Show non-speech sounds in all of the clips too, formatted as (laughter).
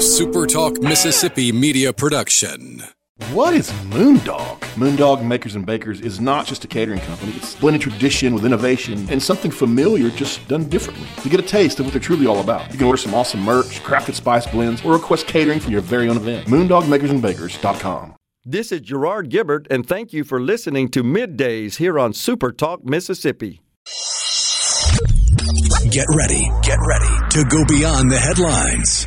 A SuperTalk Mississippi media production. What is Moondog? Moondog Makers and Bakers is not just a catering company. It's blended tradition with innovation and something familiar just done differently. To get a taste of what they're truly all about, you can order some awesome merch, crafted spice blends, or request catering for your very own event. MoondogMakersandBakers.com. This is Gerard Gibert, and thank you for listening to Middays here on Super Talk Mississippi. Get ready, get ready to go beyond the headlines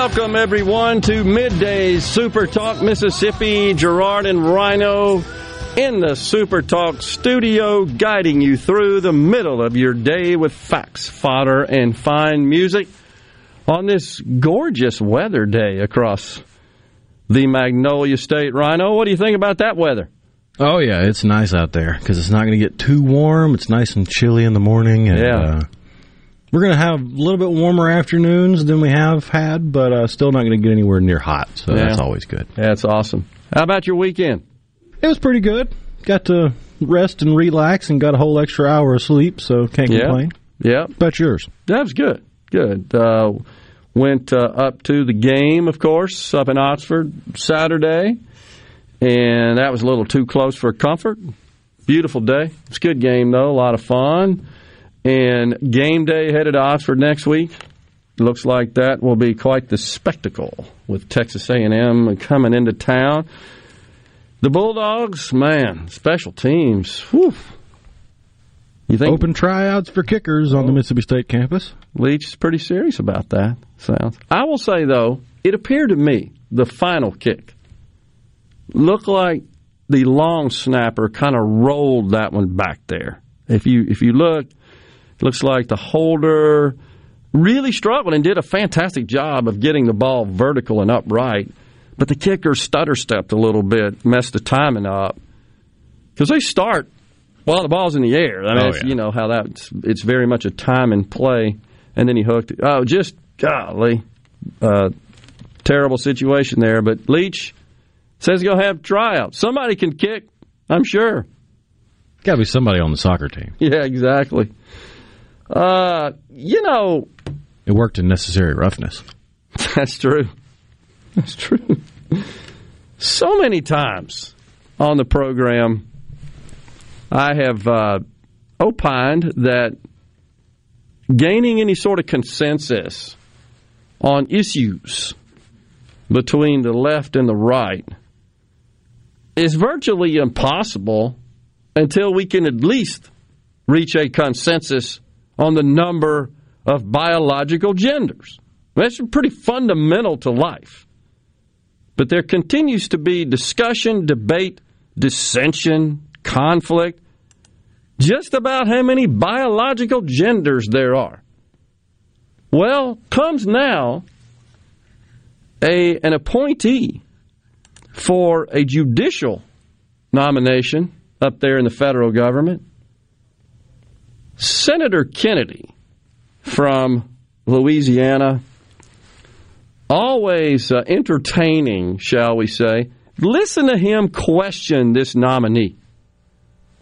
Welcome everyone to Middays Super Talk Mississippi. Gerard and Rhino in the Super Talk studio, guiding you through the middle of your day with facts, fodder, and fine music on this gorgeous weather day across the Magnolia State. Rhino, what do you think about that weather? Oh yeah, it's nice out there because it's not going to get too warm. It's nice and chilly in the morning. And, yeah. Uh, we're going to have a little bit warmer afternoons than we have had, but uh, still not going to get anywhere near hot. So yeah. that's always good. That's awesome. How about your weekend? It was pretty good. Got to rest and relax and got a whole extra hour of sleep, so can't yeah. complain. Yeah. That's yours. That was good. Good. Uh, went uh, up to the game, of course, up in Oxford Saturday, and that was a little too close for comfort. Beautiful day. It's a good game, though. A lot of fun. And game day headed to Oxford next week. Looks like that will be quite the spectacle with Texas A&M coming into town. The Bulldogs, man, special teams. Whew. You think open tryouts for kickers on the Mississippi State campus? Leach is pretty serious about that. Sounds. I will say though, it appeared to me the final kick looked like the long snapper kind of rolled that one back there. If you if you look, Looks like the holder really struggled and did a fantastic job of getting the ball vertical and upright. But the kicker stutter stepped a little bit, messed the timing up. Because they start while the ball's in the air. I mean, oh, yeah. you know how that's it's very much a time and play. And then he hooked it. Oh, just golly, uh, terrible situation there. But Leach says he'll have tryouts. Somebody can kick, I'm sure. Got to be somebody on the soccer team. (laughs) Yeah, exactly. Uh, you know, it worked in necessary roughness. (laughs) That's true. That's true. So many times on the program, I have uh, opined that gaining any sort of consensus on issues between the left and the right is virtually impossible until we can at least reach a consensus on the number of biological genders. That's pretty fundamental to life. But there continues to be discussion, debate, dissension, conflict, just about how many biological genders there are. Well, comes now a, an appointee for a judicial nomination up there in the federal government Senator Kennedy from Louisiana, always uh, entertaining, shall we say. Listen to him question this nominee.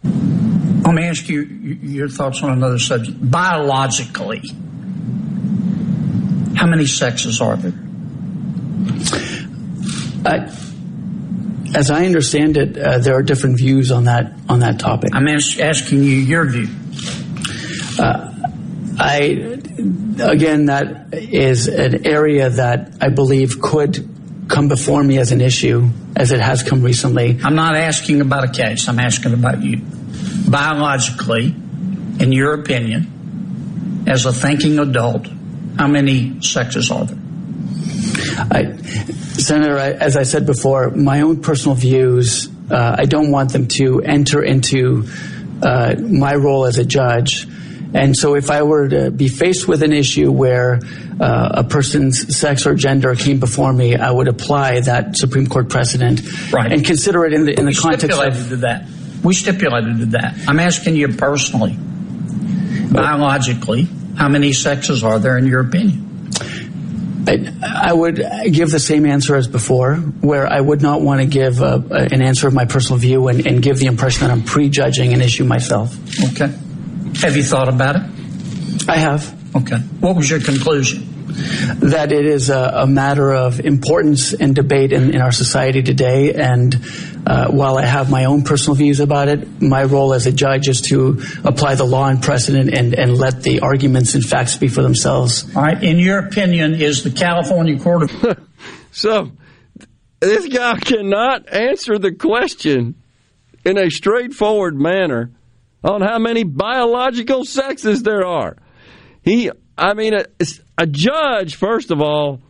Let me ask you your thoughts on another subject. Biologically, how many sexes are there? as I understand it, uh, there are different views on that on that topic. I'm as- asking you your view. Uh, I again, that is an area that I believe could come before me as an issue, as it has come recently. I'm not asking about a case. I'm asking about you. Biologically, in your opinion, as a thinking adult, how many sexes are there? I, Senator, as I said before, my own personal views, uh, I don't want them to enter into uh, my role as a judge And so, if I were to be faced with an issue where uh, a person's sex or gender came before me, I would apply that Supreme Court precedent right. and consider it in the in the context stipulated of to that. We stipulated to that. I'm asking you personally, biologically, how many sexes are there in your opinion? I, I, would give the same answer as before, where I would not want to give a, a, an answer of my personal view and, and, give the impression that I'm prejudging an issue myself. Okay. Have you thought about it? I have. Okay. What was your conclusion? That it is a, a matter of importance and debate in, in our society today. And uh, while I have my own personal views about it, my role as a judge is to apply the law and precedent and, and let the arguments and facts speak for themselves. All right. In your opinion, is the California Court of. (laughs) so, this guy cannot answer the question in a straightforward manner on how many biological sexes there are. He, I mean, a, a judge, first of all,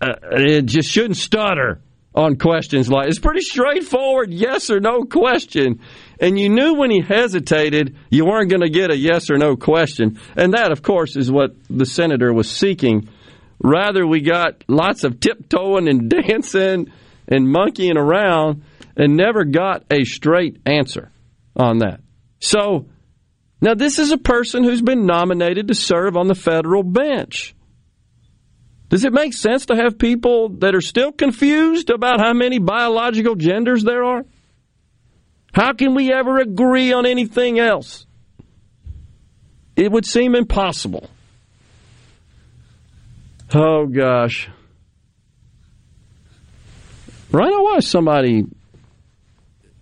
uh, it just shouldn't stutter on questions like it's pretty straightforward yes or no question. And you knew when he hesitated you weren't going to get a yes or no question. And that of course is what the senator was seeking. Rather we got lots of tiptoeing and (laughs) dancing and monkeying around and never got a straight answer on that so now this is a person who's been nominated to serve on the federal bench. Does it make sense to have people that are still confused about how many biological genders there are? How can we ever agree on anything else? It would seem impossible. Oh gosh. Rhino, why is somebody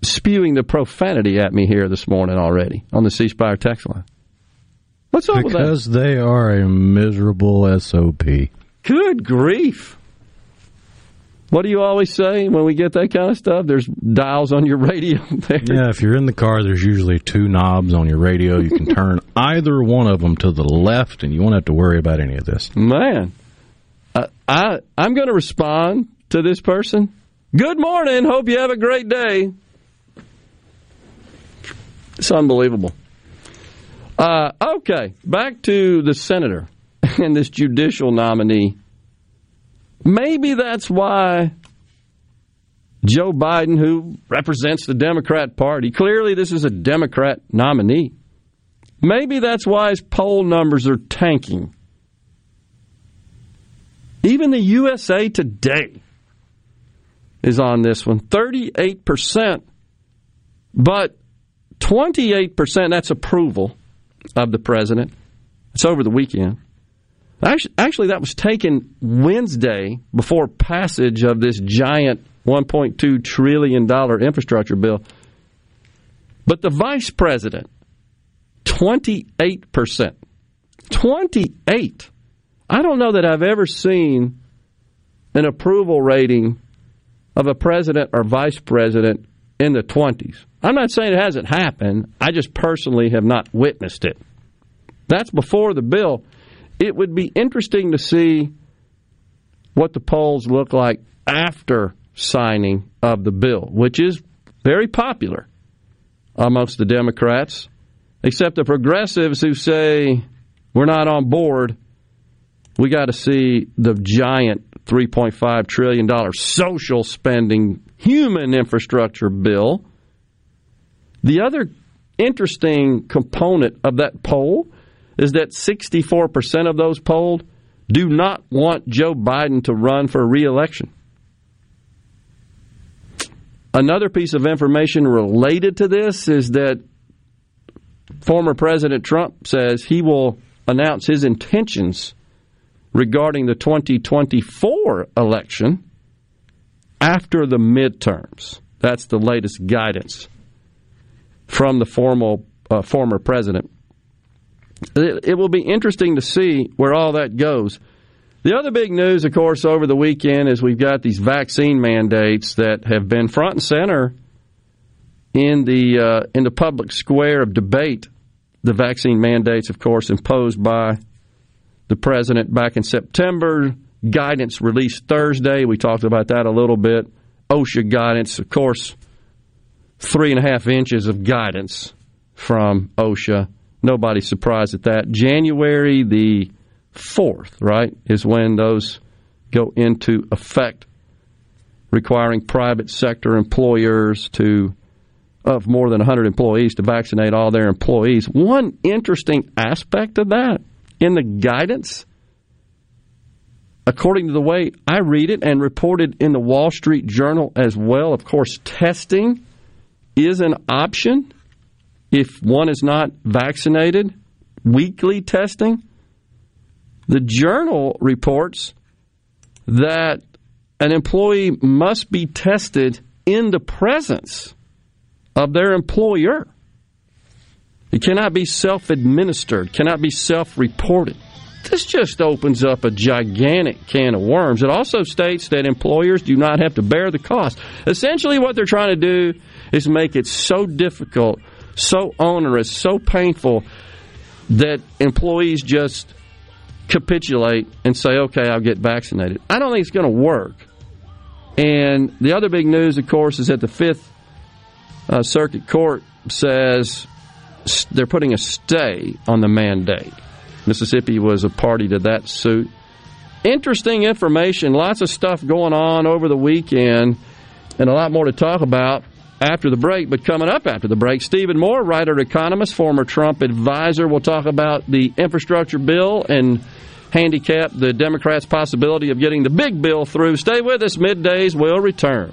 spewing the profanity at me here this morning already on the C Spire text line. What's up because with that? Because they are a miserable SOP. Good grief. What do you always say when we get that kind of stuff? There's dials on your radio (laughs) there. Yeah, if you're in the car, there's usually two knobs on your radio. You can (laughs) turn either one of them to the left, and you won't have to worry about any of this. Man, uh, I I'm going to respond to this person. Good morning. Hope you have a great day. It's unbelievable. Uh, okay, back to the senator (laughs) and this judicial nominee. Maybe that's why Joe Biden, who represents the Democrat Party, clearly this is a Democrat nominee. Maybe that's why his poll numbers are tanking. Even the USA Today is on this one 38%. But 28%, that's approval of the president. It's over the weekend. Actually, actually, that was taken Wednesday before passage of this giant $1.2 trillion infrastructure bill. But the vice president, 28%. 28. I don't know that I've ever seen an approval rating of a president or vice president in the 20s. I'm not saying it hasn't happened. I just personally have not witnessed it. That's before the bill. It would be interesting to see what the polls look like after signing of the bill, which is very popular amongst the Democrats, except the progressives who say we're not on board. We got to see the giant $3.5 trillion social spending human infrastructure bill. The other interesting component of that poll is that 64% of those polled do not want Joe Biden to run for reelection. Another piece of information related to this is that former President Trump says he will announce his intentions regarding the 2024 election after the midterms. That's the latest guidance from the formal uh, former president. It, it will be interesting to see where all that goes. The other big news, of course, over the weekend is we've got these vaccine mandates that have been front and center in the uh, in the public square of debate. The vaccine mandates, of course, imposed by the president back in September. Guidance released Thursday. We talked about that a little bit. OSHA guidance, of course, three and a half inches of guidance from OSHA Nobody's surprised at that. January the 4th, right, is when those go into effect, requiring private sector employers to of more than 100 employees to vaccinate all their employees. One interesting aspect of that in the guidance, according to the way I read it and reported in the Wall Street Journal as well, of course, testing is an option if one is not vaccinated, weekly testing. The journal reports that an employee must be tested in the presence of their employer. It cannot be self administered, cannot be self reported. This just opens up a gigantic can of worms. It also states that employers do not have to bear the cost. Essentially, what they're trying to do is make it so difficult, so onerous, so painful that employees just capitulate and say, okay, I'll get vaccinated. I don't think it's going to work. And the other big news, of course, is that the Fifth uh, Circuit Court says they're putting a stay on the mandate. Mississippi was a party to that suit. Interesting information, lots of stuff going on over the weekend, and a lot more to talk about after the break. But coming up after the break, Stephen Moore, writer, economist, former Trump advisor, will talk about the infrastructure bill and handicap the Democrats' possibility of getting the big bill through. Stay with us. Middays will return.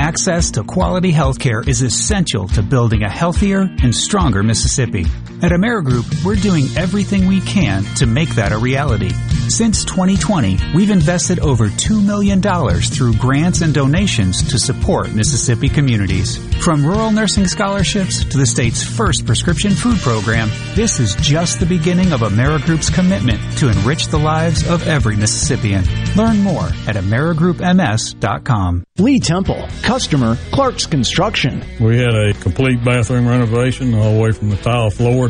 Access to quality healthcare is essential to building a healthier and stronger Mississippi. At Amerigroup, we're doing everything we can to make that a reality. Since 2020, we've invested over $2 million through grants and donations to support Mississippi communities. From rural nursing scholarships to the state's first prescription food program, this is just the beginning of Amerigroup's commitment to enrich the lives of every Mississippian. Learn more at AmerigroupMS.com. Lee Temple, customer, Clark's Construction. We had a complete bathroom renovation all the way from the tile floor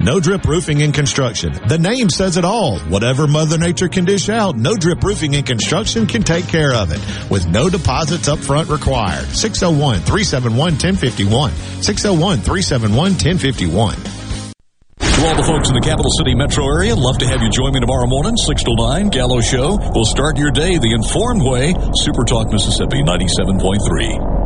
No Drip Roofing and Construction. The name says it all. Whatever Mother Nature can dish out, No Drip Roofing and Construction can take care of it with no deposits up front required. 601-371-1051. 601-371-1051. To all the folks in the capital city metro area, love to have you join me tomorrow morning, 6 to 9, Gallo Show. We'll start your day the informed way. Super Talk Mississippi 97.3.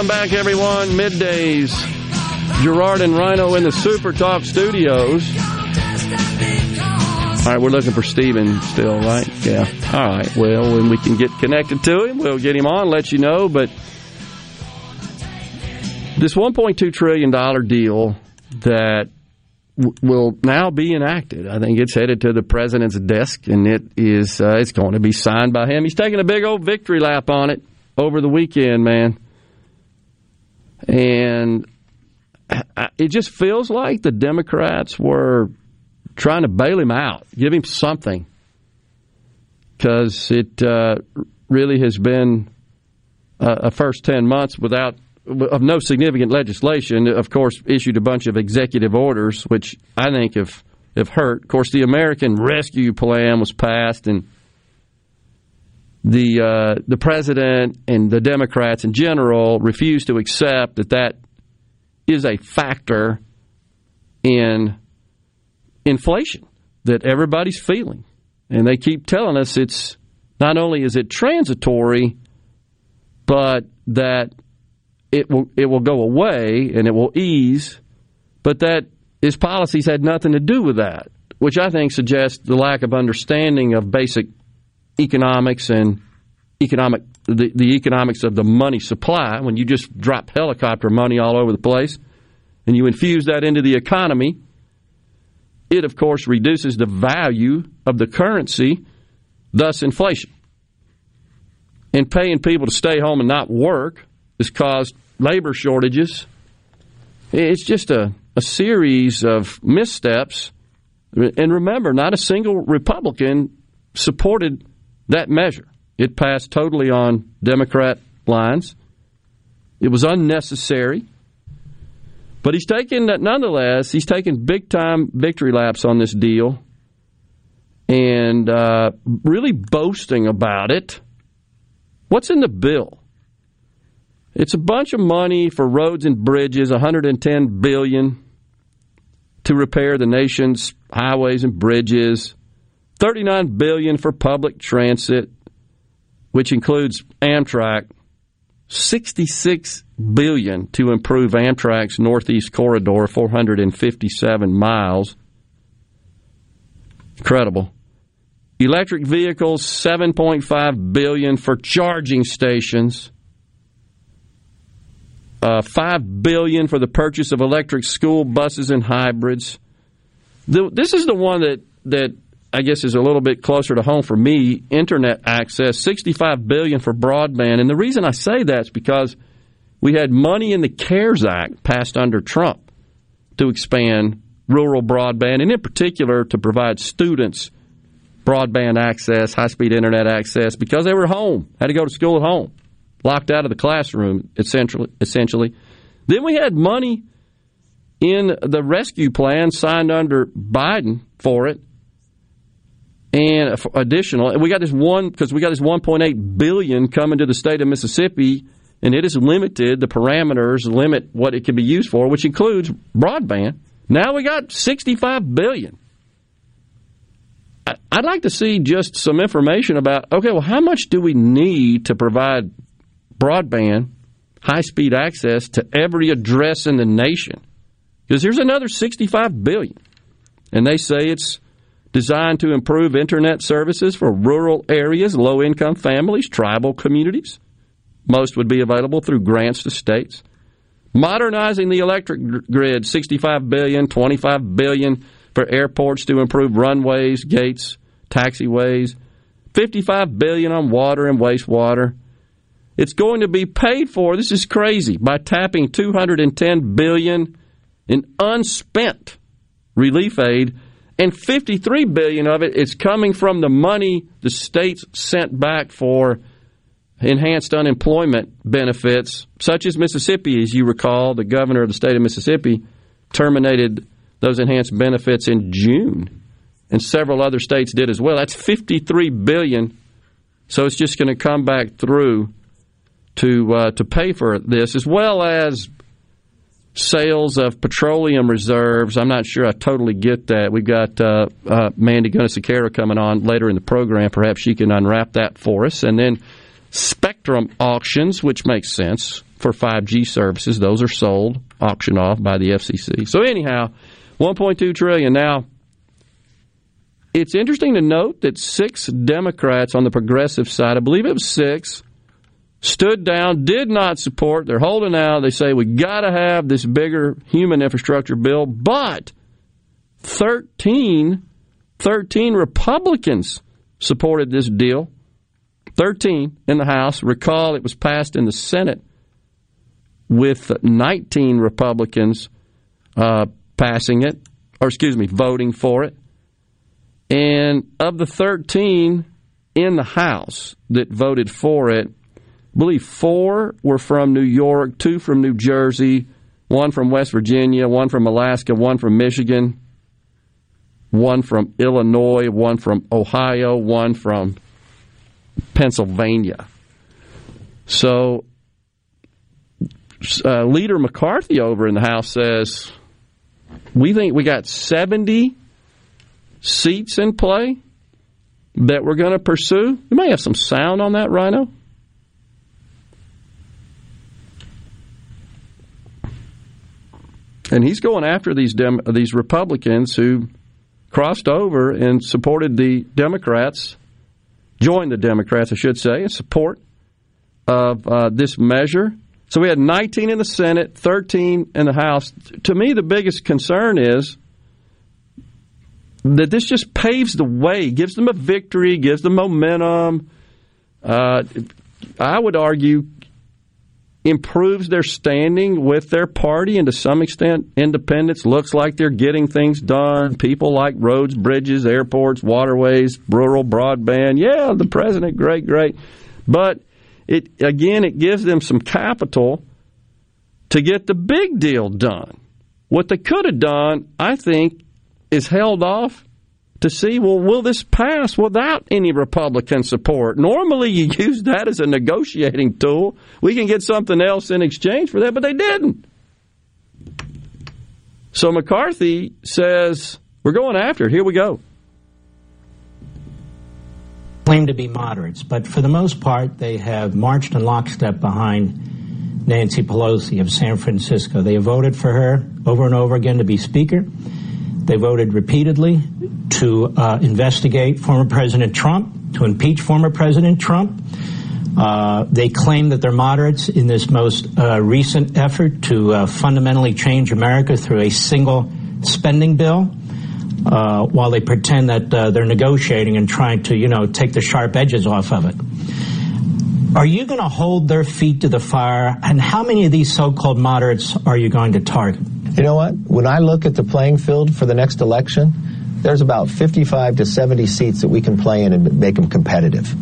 Welcome back, everyone. Middays. Gerard and Rhino in the Super Talk studios. All right, we're looking for Steven still, right? Yeah. All right. Well, when we can get connected to him, we'll get him on, let you know. But this $1.2 trillion deal that will now be enacted. I think it's headed to the president's desk, and it is uh, it's going to be signed by him. He's taking a big old victory lap on it over the weekend, man. And it just feels like the Democrats were trying to bail him out, give him something, because it uh, really has been a first 10 months without of no significant legislation. Of course, issued a bunch of executive orders, which I think have, have hurt. Of course, the American Rescue Plan was passed, and the uh, the president and the Democrats in general refuse to accept that that is a factor in inflation that everybody's feeling, and they keep telling us it's not only is it transitory, but that it will it will go away and it will ease, but that his policies had nothing to do with that, which I think suggests the lack of understanding of basic economics and economic the, the economics of the money supply when you just drop helicopter money all over the place and you infuse that into the economy it of course reduces the value of the currency thus inflation. And paying people to stay home and not work has caused labor shortages. It's just a, a series of missteps. And remember not a single republican supported that measure. It passed totally on Democrat lines. It was unnecessary. But he's taken, that nonetheless, he's taken big time victory laps on this deal and uh, really boasting about it. What's in the bill? It's a bunch of money for roads and bridges, 110 billion to repair the nation's highways and bridges. 39 billion for public transit, which includes Amtrak, 66 billion to improve Amtrak's Northeast Corridor, 457 miles. Incredible. Electric vehicles, 7.5 billion for charging stations. Uh, 5 billion for the purchase of electric school buses and hybrids. The, this is the one that that I guess is a little bit closer to home for me, internet access, 65 billion for broadband. And the reason I say that is because we had money in the CARES Act passed under Trump to expand rural broadband and in particular to provide students broadband access, high-speed internet access because they were home, had to go to school at home, locked out of the classroom essentially essentially. Then we had money in the rescue plan signed under Biden for it and additional. We got this one because we got this 1.8 billion coming to the state of Mississippi, and it is limited. The parameters limit what it can be used for, which includes broadband. Now we got 65 billion. I'd like to see just some information about okay, well, how much do we need to provide broadband, high speed access to every address in the nation? Because here's another 65 billion, and they say it's designed to improve internet services for rural areas, low income families, tribal communities. Most would be available through grants to states. Modernizing the electric grid, 65 billion, 25 billion for airports to improve runways, gates, taxiways, 55 billion on water and wastewater. It's going to be paid for, this is crazy, by tapping 210 billion in unspent relief aid, and 53 billion of it is coming from the money the states sent back for enhanced unemployment benefits, such as Mississippi, as you recall, the governor of the state of Mississippi terminated those enhanced benefits in June, and several other states did as well. That's 53 billion. So it's just going to come back through to uh, to pay for this, as well as sales of petroleum reserves. I'm not sure I totally get that. We've got uh, uh, Mandy Gunasekara coming on later in the program. Perhaps she can unwrap that for us, and then spectrum auctions, which makes sense for 5G services. Those are sold, auctioned off by the FCC. So anyhow, 1.2 trillion. Now, it's interesting to note that six Democrats on the progressive side, I believe it was six, stood down, did not support. They're holding out. They say we got to have this bigger human infrastructure bill, but 13, 13 Republicans supported this deal. 13 in the House. Recall it was passed in the Senate with 19 Republicans uh, passing it, or excuse me, voting for it. And of the 13 in the House that voted for it, I believe four were from New York, two from New Jersey, one from West Virginia, one from Alaska, one from Michigan, one from Illinois, one from Ohio, one from Pennsylvania. So, uh, Leader McCarthy over in the House says, We think we got 70 seats in play that we're going to pursue. You may have some sound on that, Rhino. And he's going after these Dem- these Republicans who crossed over and supported the Democrats joined the Democrats, I should say, in support of uh, this measure. So we had 19 in the Senate, 13 in the House. To me, the biggest concern is that this just paves the way, gives them a victory, gives them momentum. Uh, I would argue improves their standing with their party, and to some extent, independence looks like they're getting things done. People like roads, bridges, airports, waterways, rural broadband. Yeah, the president, great, great. But it again, it gives them some capital to get the big deal done. What they could have done, I think, is held off to see, well, will this pass without any Republican support? Normally, you (laughs) use that as a negotiating tool. We can get something else in exchange for that, but they didn't. So McCarthy says, we're going after it. Here we go. Claim to be moderates, but for the most part, they have marched in lockstep behind Nancy Pelosi of San Francisco. They voted for her over and over again to be Speaker. They voted repeatedly to uh, investigate former President Trump, to impeach former President Trump. Uh, they claim that they're moderates in this most uh, recent effort to uh, fundamentally change America through a single spending bill. Uh, while they pretend that uh, they're negotiating and trying to, you know, take the sharp edges off of it. Are you going to hold their feet to the fire? And how many of these so-called moderates are you going to target? You know what? When I look at the playing field for the next election, there's about 55 to 70 seats that we can play in and make them competitive.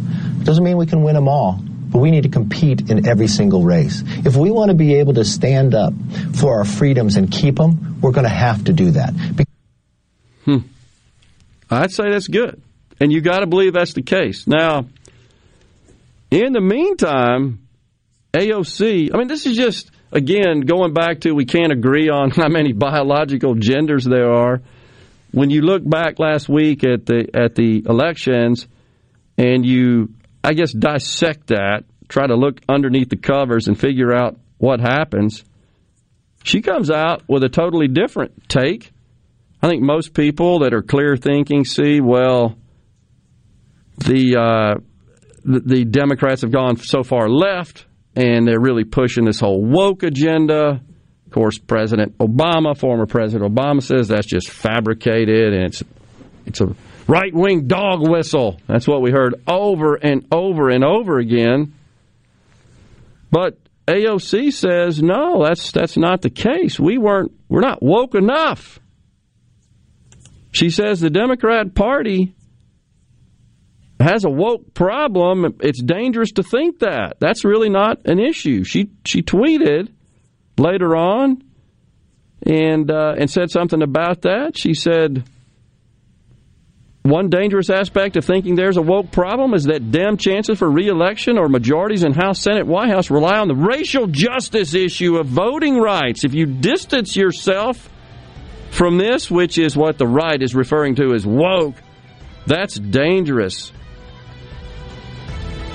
Doesn't mean we can win them all, but we need to compete in every single race. If we want to be able to stand up for our freedoms and keep them, we're going to have to do that. Hmm. I'd say that's good. And you got to believe that's the case. Now, in the meantime, AOC, I mean, this is just, again, going back to we can't agree on (laughs) how many biological genders there are. When you look back last week at the at the elections and you I guess dissect that, try to look underneath the covers and figure out what happens, she comes out with a totally different take. I think most people that are clear thinking see, well, the, uh, the, the Democrats have gone so far left, and they're really pushing this whole woke agenda. Of course, President Obama, former President Obama, says that's just fabricated, and it's it's a right wing dog whistle. That's what we heard over and over and over again. But AOC says no, that's that's not the case. We weren't we're not woke enough. She says the Democrat Party has a woke problem. It's dangerous to think that. That's really not an issue. She she tweeted later on and uh, and said something about that. She said one dangerous aspect of thinking there's a woke problem is that Dem chances for reelection or majorities in House, Senate, White House rely on the racial justice issue of voting rights. If you distance yourself from this, which is what the right is referring to as woke, that's dangerous.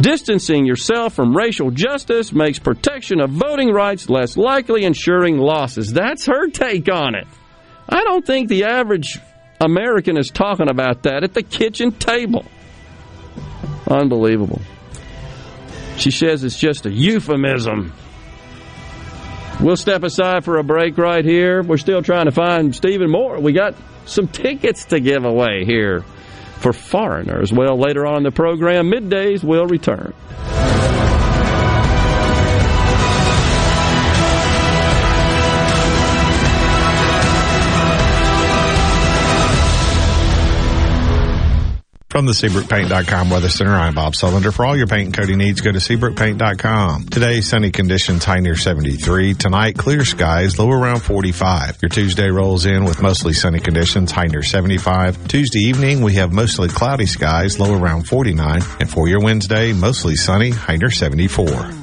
Distancing yourself from racial justice makes protection of voting rights less likely, ensuring losses. That's her take on it. I don't think the average American is talking about that at the kitchen table. Unbelievable. She says it's just a euphemism. We'll step aside for a break right here. We're still trying to find Stephen Moore. We got some tickets to give away here for foreigners. Well, later on in the program, middays will return. From the SeabrookPaint.com Weather Center, I'm Bob Sullender. For all your paint and coating needs, go to SeabrookPaint.com. Today, sunny conditions, high near 73. Tonight, clear skies, low around 45. Your Tuesday rolls in with mostly sunny conditions, high near 75. Tuesday evening, we have mostly cloudy skies, low around 49. And for your Wednesday, mostly sunny, high near 74.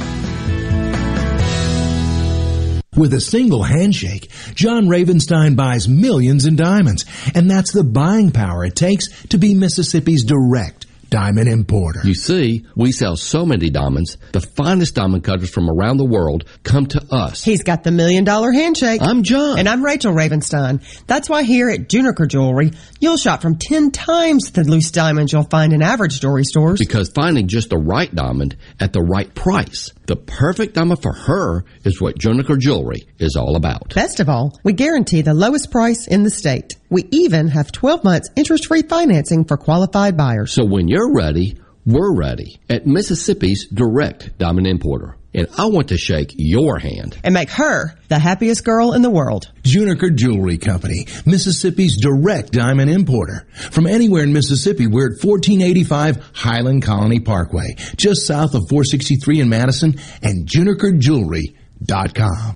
With a single handshake, John Ravenstein buys millions in diamonds, and that's the buying power it takes to be Mississippi's direct diamond importer. You see, we sell so many diamonds, the finest diamond cutters from around the world come to us. He's got the million dollar handshake. I'm John. And I'm Rachel Ravenstein. That's why here at Juniker Jewelry, you'll shop from 10 times the loose diamonds you'll find in average jewelry stores. Because finding just the right diamond at the right price, the perfect diamond for her, is what Juniker Jewelry is all about. Best of all, we guarantee the lowest price in the state. We even have 12 months interest free financing for qualified buyers. So when you're ready, we're ready at Mississippi's direct diamond importer. And I want to shake your hand. And make her the happiest girl in the world. Juniker Jewelry Company, Mississippi's direct diamond importer. From anywhere in Mississippi, we're at 1485 Highland Colony Parkway, just south of 463 in Madison, and junikerjewelry.com.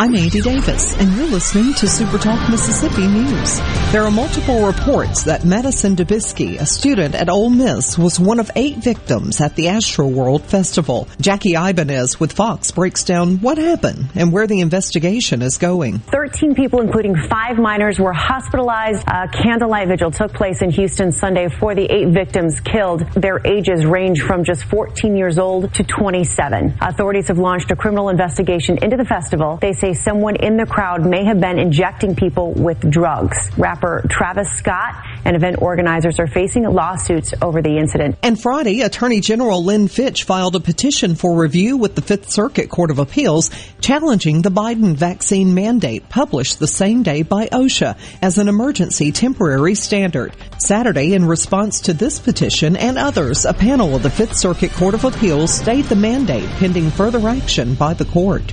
I'm Andy Davis, and you're listening to SuperTalk Mississippi News. There are multiple reports that Madison Dubiski, a student at Ole Miss, was one of eight victims at the Astroworld Festival. Jackie Ibanez with Fox breaks down what happened and where the investigation is going. 13 people, including five minors, were hospitalized. A candlelight vigil took place in Houston Sunday for the eight victims killed. Their ages range from just 14 years old to 27. Authorities have launched a criminal investigation into the festival. They say say someone in the crowd may have been injecting people with drugs. Rapper Travis Scott and event organizers are facing lawsuits over the incident. And Friday, Attorney General Lynn Fitch filed a petition for review with the Fifth Circuit Court of Appeals challenging the Biden vaccine mandate published the same day by OSHA as an emergency temporary standard. Saturday, in response to this petition and others, a panel of the Fifth Circuit Court of Appeals stayed the mandate pending further action by the court.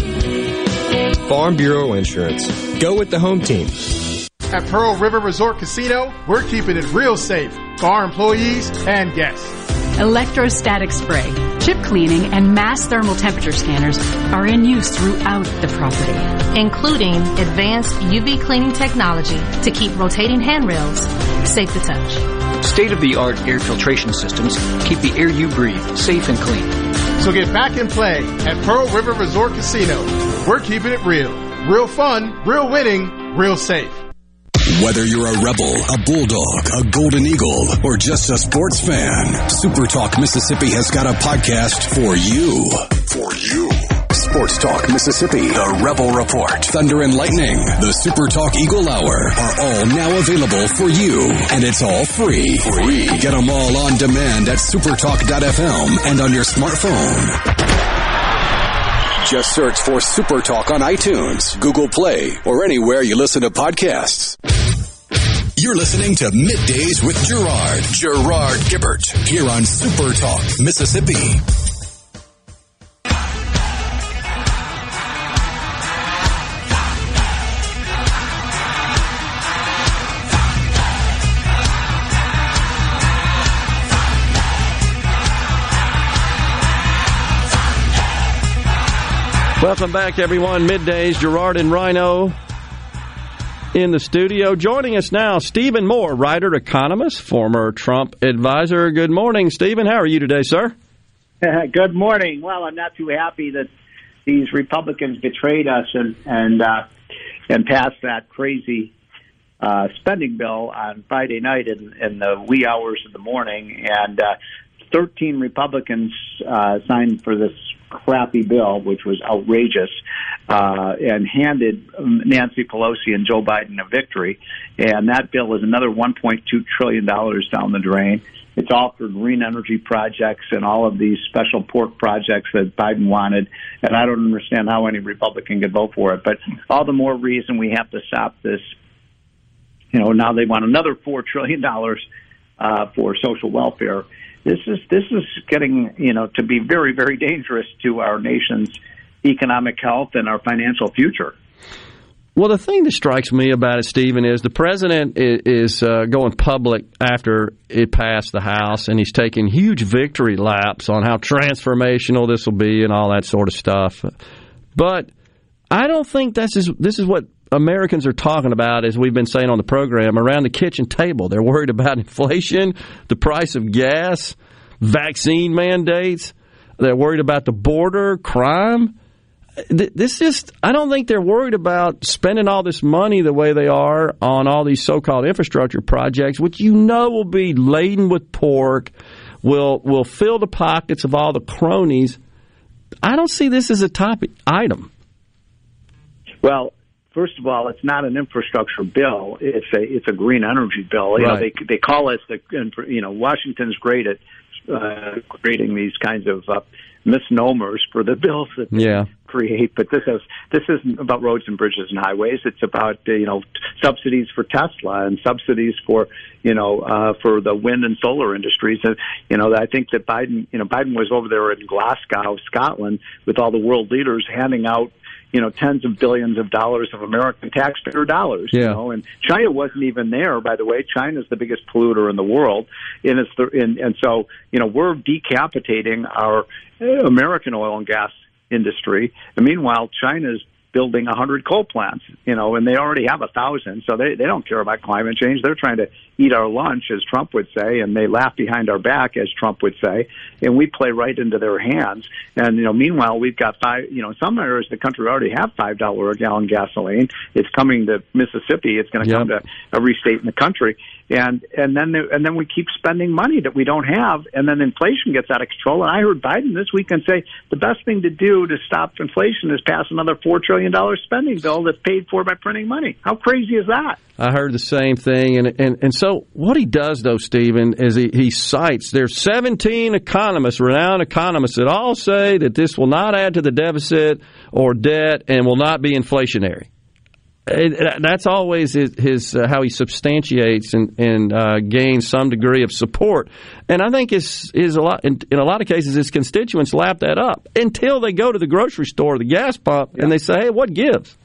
Farm Bureau Insurance. Go with the home team. At Pearl River Resort Casino, we're keeping it real safe for our employees and guests. Electrostatic spray, chip cleaning, and mass thermal temperature scanners are in use throughout the property, including advanced UV cleaning technology to keep rotating handrails safe to touch. State of the art air filtration systems keep the air you breathe safe and clean. So get back in play at Pearl River Resort Casino. We're keeping it real. Real fun, real winning, real safe. Whether you're a rebel, a bulldog, a golden eagle, or just a sports fan, Super Talk Mississippi has got a podcast for you. For you. Sports Talk Mississippi, The Rebel Report, Thunder and Lightning, the Super Talk Eagle Hour are all now available for you. And it's all free. Free. Get them all on demand at supertalk.fm and on your smartphone. Just search for Super Talk on iTunes, Google Play, or anywhere you listen to podcasts. You're listening to Middays with Gerard, Gerard Gibert, here on Super Talk, Mississippi. Welcome back, everyone. Middays, Gerard and Rhino in the studio. Joining us now, Stephen Moore, writer, economist, former Trump advisor. Good morning, Stephen. How are you today, sir? (laughs) Good morning. Well, I'm not too happy that these Republicans betrayed us and and uh, and passed that crazy uh, spending bill on Friday night in, in the wee hours of the morning, and uh, 13 Republicans uh, signed for this crappy bill, which was outrageous, uh, and handed Nancy Pelosi and Joe Biden a victory. And that bill is another $1.2 trillion down the drain. It's all for green energy projects and all of these special pork projects that Biden wanted. And I don't understand how any Republican could vote for it. But all the more reason we have to stop this. You know, now they want another $4 trillion uh, for social welfare this is this is getting you know to be very very dangerous to our nation's economic health and our financial future. Well, the thing that strikes me about it, Stephen, is the president is, uh, going public after it passed the House, and he's taking huge victory laps on how transformational this will be and all that sort of stuff. But I don't think this is this is what Americans are talking about, as we've been saying on the program, around the kitchen table. They're worried about (laughs) inflation, the price of gas, vaccine mandates. They're worried about the border, crime. This just, I don't think they're worried about spending all this money the way they are on all these so called infrastructure projects, which you know will be laden with pork, will, will fill the pockets of all the cronies. I don't see this as a top item. Well, first of all, it's not an infrastructure bill. It's a it's a green energy bill. You right. know, they they call us the you know Washington's great at uh, creating these kinds of uh, misnomers for the bills that they yeah. create. But this is this isn't about roads and bridges and highways. It's about uh, you know subsidies for Tesla and subsidies for you know uh, for the wind and solar industries. And you know I think that Biden you know Biden was over there in Glasgow, Scotland, with all the world leaders handing out you know tens of billions of dollars of American taxpayer dollars. Yeah. You know, and China wasn't even there. By the way, China's the biggest polluter in the world, and it's the and, and so you know we're decapitating our American oil and gas industry, and meanwhile China's building a hundred coal plants, you know, and they already have a thousand, so they they don't care about climate change. They're trying to eat our lunch, as Trump would say, and they laugh behind our back, as Trump would say, and we play right into their hands. And you know, meanwhile, we've got five, you know, some areas of the country already have five dollar a gallon gasoline. It's coming to Mississippi. It's going to Yep. come to every state in the country. And and then and then we keep spending money that we don't have, and then inflation gets out of control. And I heard Biden this weekend say the best thing to do to stop inflation is pass another four trillion dollar spending bill that's paid for by printing money. How crazy is that? I heard the same thing, and and and so what he does though, Stephen, is he, he cites there's 17 economists, renowned economists, that all say that this will not add to the deficit or debt and will not be inflationary. It- that's always his, his uh, how he substantiates and, and uh, gains some degree of support, and I think is is a lot in, in a lot of cases his constituents lap that up until they go to the grocery store, the gas pump, and they say, "Hey, what gives?"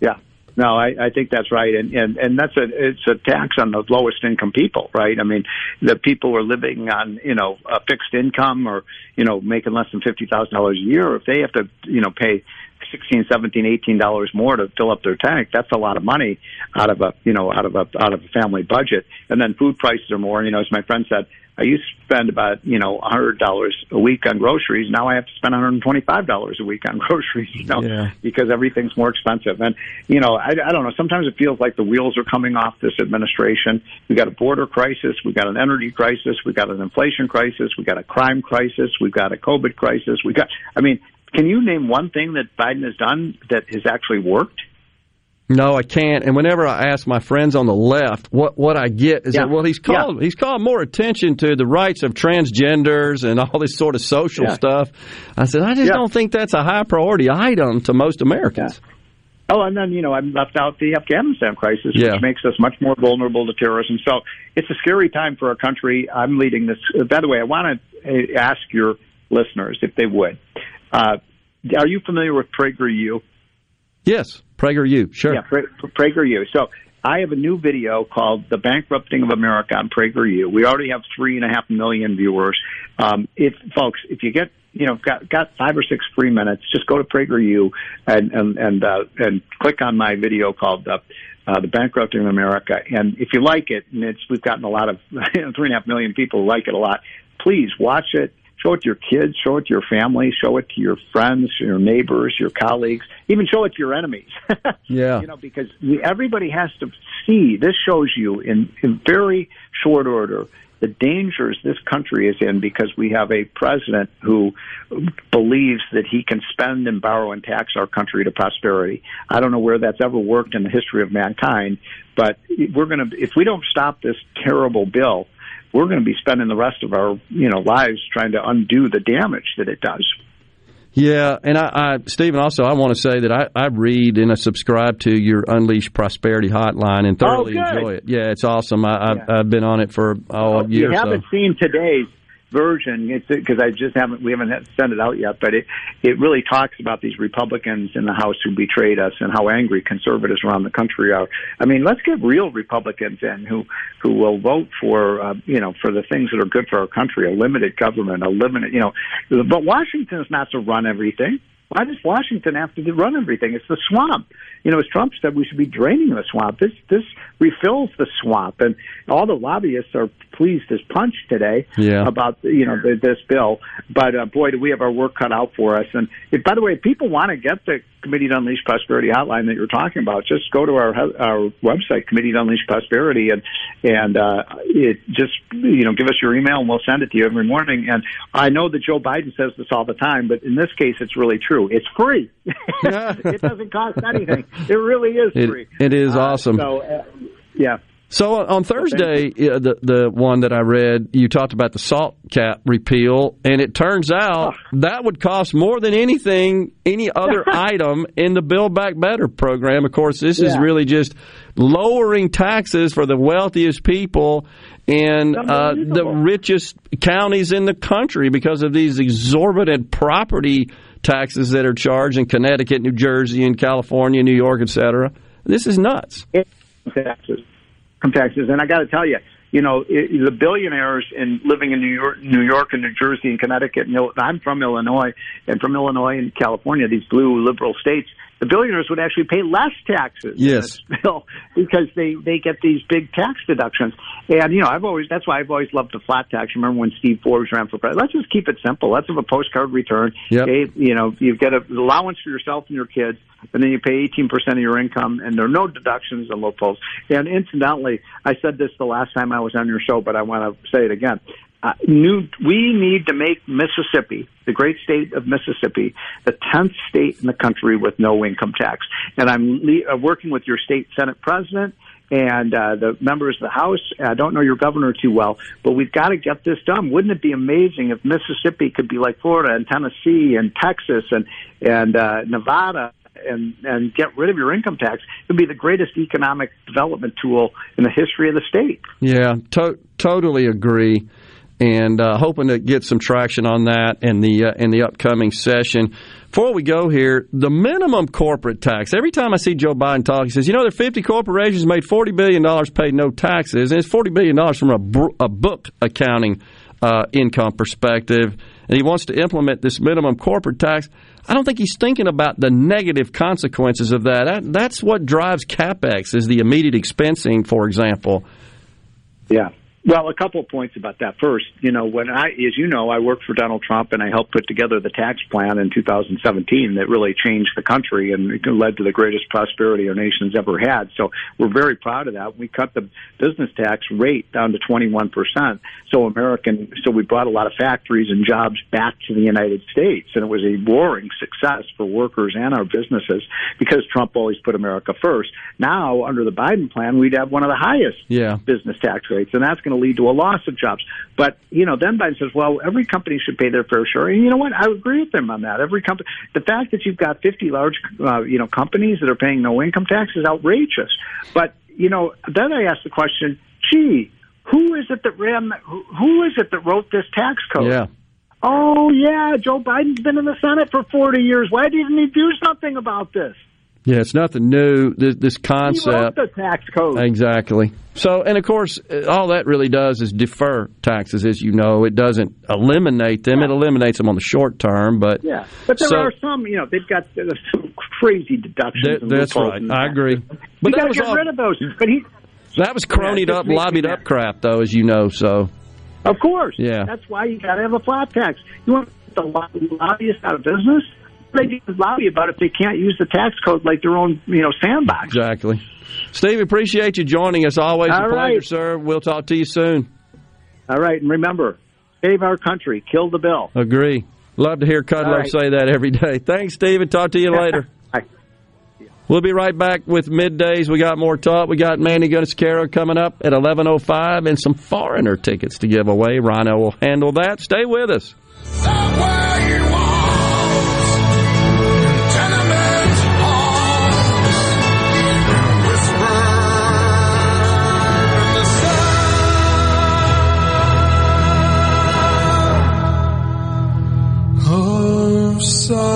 Yeah. No, I, I think that's right, and, and and that's a it's a tax on the lowest income people, right? I mean, the people who are living on you know a fixed income or you know making less than fifty thousand dollars a year, if they have to you know pay sixteen, seventeen, eighteen dollars more to fill up their tank, that's a lot of money out of a you know out of a out of a family budget. And then food prices are more. You know, as my friend said, I used to spend about you know a hundred dollars a week on groceries. Now I have to spend one hundred and twenty five dollars a week on (laughs) groceries. You know, Yeah. because everything's more expensive. And you know, I, I don't know. Sometimes it feels like the wheels are coming off this administration. We got a border crisis. We got an energy crisis. We got an inflation crisis. We got a crime crisis. We've got a COVID crisis. We got. I mean, can you name one thing that Biden has done that has actually worked? No, I can't. And whenever I ask my friends on the left, what what I get is Yeah. that well, he's called he's called more attention to the rights of transgenders and all this sort of social Yeah. stuff. I said I just Yeah. don't think that's a high priority item to most Americans. Oh, and then you know I left out the Afghanistan crisis, Yeah. which makes us much more vulnerable to terrorism. So it's a scary time for our country. I'm leading this. By the way, I want to ask your listeners if they would. Uh, are you familiar with PragerU? Yes, PragerU, sure. Yeah, pra- PragerU. So I have a new video called "The Bankrupting of America" on PragerU. We already have three and a half million viewers. Um, if folks, if you get you know got got five or six free minutes, just go to PragerU and and and, uh, and click on my video called uh, uh, "The Bankrupting of America." And if you like it, and it's we've gotten a lot of (laughs) three and a half million people like it a lot. Please watch it. Show it to your kids, show it to your family, show it to your friends, your neighbors, your colleagues, even show it to your enemies. (laughs) Yeah. you know, because everybody has to see. This shows you in, in very short order the dangers this country is in because we have a president who believes that he can spend and borrow and tax our country to prosperity. I don't know where that's ever worked in the history of mankind, but we're going to if we don't stop this terrible bill, we're going to be spending the rest of our you know lives trying to undo the damage that it does. Yeah, and I, I Stephen, also I want to say that I, I read and I subscribe to your Unleash Prosperity Hotline and thoroughly Oh, enjoy it. Yeah, it's awesome. I, I've, I've been on it for oh, a If year you haven't seen today's version, because I just haven't we haven't sent it out yet, but it it really talks about these Republicans in the House who betrayed us and how angry conservatives around the country are. I mean, let's get real Republicans in who who will vote for uh, you know for the things that are good for our country, a limited government, a limited you know. But Washington's not to run everything. Why does Washington have to run everything? It's the swamp. You know, as Trump said, we should be draining the swamp. This this refills the swamp, and all the lobbyists are pleased as punch today Yeah. about you know the, this bill. But uh, boy, do we have our work cut out for us. And if, by the way, if people want to get the Committee to Unleash Prosperity hotline that you're talking about, just go to our our website, Committee to Unleash Prosperity, and and uh, it just you know give us your email and we'll send it to you every morning. And I know that Joe Biden says this all the time, but in this case, it's really true. It's free. (laughs) (laughs) it doesn't cost anything. It really is It- free. it is Uh, awesome. So uh, yeah. So on Thursday, uh, the the one that I read, you talked about the salt cap repeal, and it turns out that would cost more than anything, any other (laughs) item in the Build Back Better program. Of course, this is really just lowering taxes for the wealthiest people in uh, the richest counties in the country because of these exorbitant property taxes that are charged in Connecticut, New Jersey, and California, New York, et cetera. This is nuts. taxes, income taxes, and I got to tell you, you know, it, the billionaires in living in New York, New York and New Jersey and Connecticut. And I'm from Illinois, and from Illinois and California, these blue liberal states the billionaires would actually pay less taxes yes. bill (laughs) because they they get these big tax deductions. And you know, I've always that's why I've always loved the flat tax. Remember when Steve Forbes ran for president? Let's just keep it simple. Let's have a postcard return. Yep. Pay, you know, you get an allowance for yourself and your kids, and then you pay 18% of your income, and there are no deductions and loopholes. And incidentally, I said this the last time I was on your show, but I want to say it again. Uh, new, we need to make Mississippi, the great state of Mississippi, the 10th state in the country with no income tax. And I'm le- uh, working with your state Senate president and uh, the members of the House. I don't know your governor too well, but we've got to get this done. Wouldn't it be amazing if Mississippi could be like Florida and Tennessee and Texas and and uh, Nevada and and get rid of your income tax? It would be the greatest economic development tool in the history of the state. Yeah, to- totally agree and uh, hoping to get some traction on that in the uh, in the upcoming session. Before we go here, the minimum corporate tax. Every time I see Joe Biden talk, he says, "You know, there are 50 corporations made 40 billion dollars, paid no taxes, and it's 40 billion dollars from a, br- a book accounting uh, income perspective." And he wants to implement this minimum corporate tax. I don't think he's thinking about the negative consequences of that. that that's what drives capex is the immediate expensing, for example. Yeah. Well, a couple of points about that. First, you know, when I, as you know, I worked for Donald Trump and I helped put together the tax plan in 2017 that really changed the country and led to the greatest prosperity our nation's ever had. So we're very proud of that. We cut the business tax rate down to 21%. So American, so we brought a lot of factories and jobs back to the United States and it was a roaring success for workers and our businesses because Trump always put America first. Now, under the Biden plan, we'd have one of the highest yeah. business tax rates and that's going to lead to a loss of jobs. But you know, then Biden says, well, every company should pay their fair share. And you know what? I agree with him on that. Every company, the fact that you've got 50 large, uh, you know, companies that are paying no income tax is outrageous. But you know, then I ask the question, gee, who is it that ran? Who is it that wrote this tax code? Yeah. Oh yeah, Joe Biden's been in the Senate for 40 years. Why didn't he do something about this? Yeah, it's nothing new. This, this concept. The tax code. Exactly. So, and of course, all that really does is defer taxes, as you know. It doesn't eliminate them. It eliminates them on the short term, but yeah. But there so, are some, you know, they've got uh, some crazy deductions. That, that's right. I agree. But you got to get all, rid of those. But he that was cronied yeah, up, lobbied up crap, though, as you know. So, of course, yeah. That's why you got to have a flat tax. You want to get the lobbyists out of business? They need to lobby about if they can't use the tax code like their own, you know, sandbox. Exactly. Steve, appreciate you joining us. Always All a pleasure, right. sir. We'll talk to you soon. All right, and remember, save our country, kill the bill. Agree. Love to hear Kudlow right. say that every day. Thanks, Steve, and talk to you (laughs) later. We'll be right back with middays. We got more talk. We got Mandy Gunasekara coming up at 11.05 and some foreigner tickets to give away. Rhino will handle that. Stay with us. Of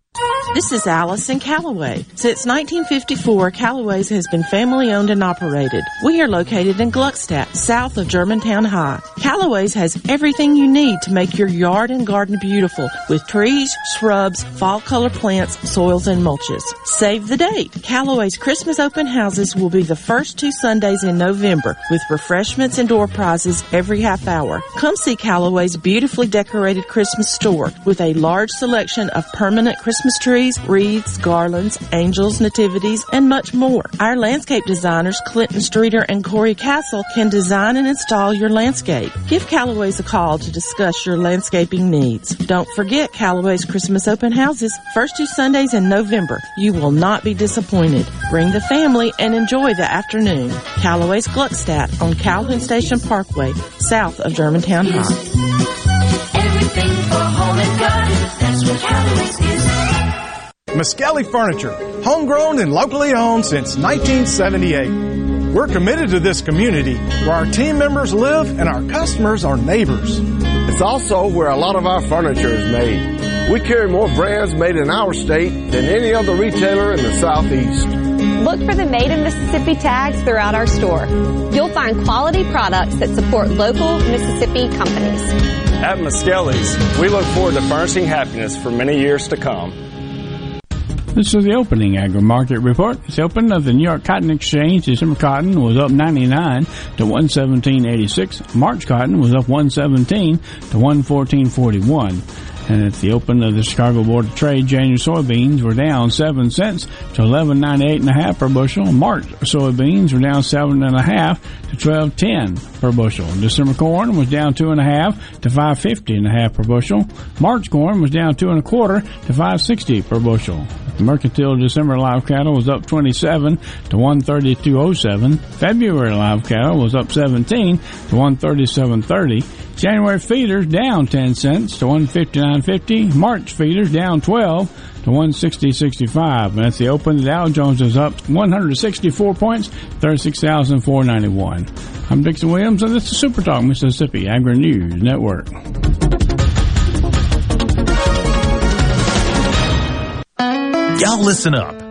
This is Allison Callaway. Since 1954, Callaway's has been family owned and operated. We are located in Gluckstadt, south of Germantown High. Callaway's has everything you need to make your yard and garden beautiful with trees, shrubs, fall color plants, soils, and mulches. Save the date. Callaway's Christmas open houses will be the first two Sundays in November with refreshments and door prizes every half hour. Come see Callaway's beautifully decorated Christmas store with a large selection of permanent Christmas trees trees, wreaths, garlands, angels, nativities, and much more. Our landscape designers, Clinton Streeter and Corey Castle, can design and install your landscape. Give Callaway's a call to discuss your landscaping needs. Don't forget Callaway's Christmas open houses, first two Sundays in November. You will not be disappointed. Bring the family and enjoy the afternoon. Callaway's Gluckstadt on Calhoun Station Parkway, south of Germantown High. Everything for home and garden, that's what Callaway's is. Muskelly Furniture, homegrown and locally owned since 1978. We're committed to this community where our team members live and our customers are neighbors. It's also where a lot of our furniture is made. We carry more brands made in our state than any other retailer in the Southeast. Look for the Made in Mississippi tags throughout our store. You'll find quality products that support local Mississippi companies. At Muskelly's, we look forward to furnishing happiness for many years to come. This is the opening agri market report. It's open of the New York Cotton Exchange. December cotton was up 99 to 117.86. March cotton was up 117 to 114.41. And at the open of the Chicago Board of Trade, January soybeans were down seven cents to eleven ninety eight and a half per bushel. March soybeans were down seven and a half to twelve ten per bushel. December corn was down two and a half to five fifty and a half per bushel. March corn was down two and a quarter to five sixty per bushel. The mercantile December live cattle was up 27 to 132.07. February live cattle was up 17 to 137.30. January feeders down 10 cents to 159.50. March feeders down 12 to 160.65. And at the open, the Dow Jones is up 164 points, 36,491. I'm Dixon Williams, and this is Super Talk Mississippi Agri News Network. Y'all listen up.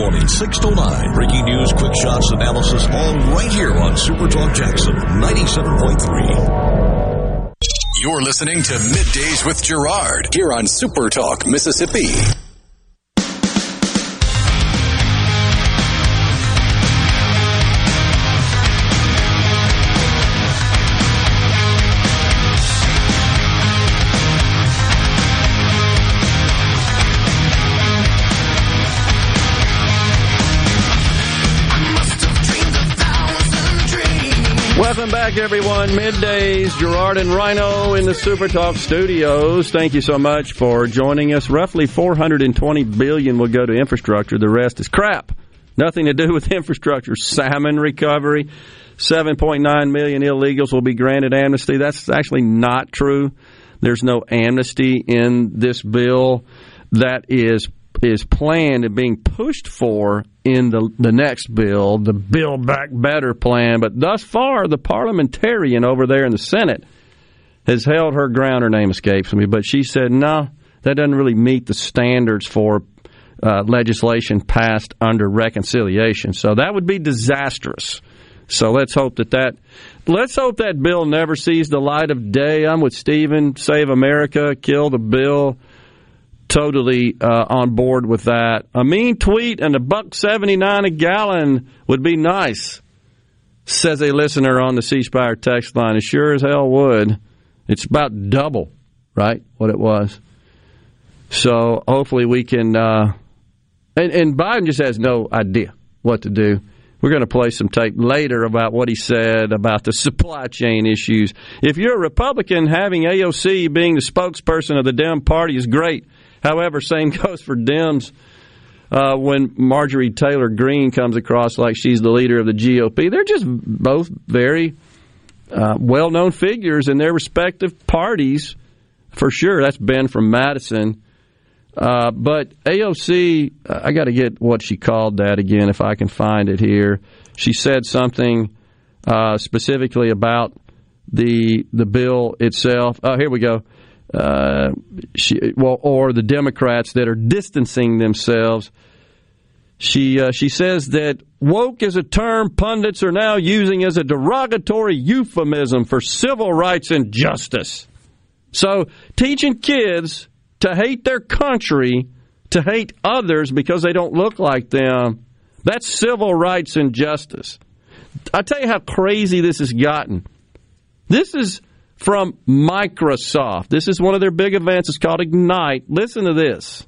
morning, 6 to 9. Breaking news, quick shots, analysis, all right here on Super Talk Jackson 97.3. You're listening to Middays with Gerard here on Super Talk, Mississippi. Back, everyone. Middays, Gerard and Rhino in the Super Talk studios. Thank you so much for joining us. Roughly 420 billion will go to infrastructure. The rest is crap. Nothing to do with (laughs) infrastructure. Salmon recovery. 7.9 million illegals will be granted amnesty. That's actually not true. There's no amnesty in this bill. That is is planned and being pushed for in the the next bill, the Build Back Better plan. But thus far, the parliamentarian over there in the Senate has held her ground. Her name escapes me, but she said, "No, that doesn't really meet the standards for uh, legislation passed under reconciliation." So that would be disastrous. So let's hope that that let's hope that bill never sees the light of day. I'm with Stephen. Save America. Kill the bill totally uh, on board with that. A mean tweet and a buck seventy nine a gallon would be nice, says a listener on the C Spire text line. It sure as hell would. It's about double, right? What it was. So hopefully we can. Uh, and, and Biden just has no idea what to do. We're going to play some tape later about what he said about the supply chain issues. If you're a Republican, having AOC being the spokesperson of the Dem Party is great. However, same (laughs) goes for Dems. Uh, when Marjorie Taylor Greene comes across like she's the leader of the GOP, they're just both very uh, well known figures in their respective parties, for sure. That's Ben from Madison. Uh, but AOC, uh, I got to get what she called that again if I can find it here. She said something uh, specifically about the the bill itself. Oh, here we go. Uh, she, well, or the Democrats that are distancing themselves. She uh, she says that woke is a term pundits are now using as a derogatory euphemism for civil rights and justice. So teaching kids to hate their country, to hate others because they don't look like them, that's civil rights and justice. I tell you how crazy this has gotten. This is from Microsoft. This is one of their big events. It's called Ignite. Listen to this.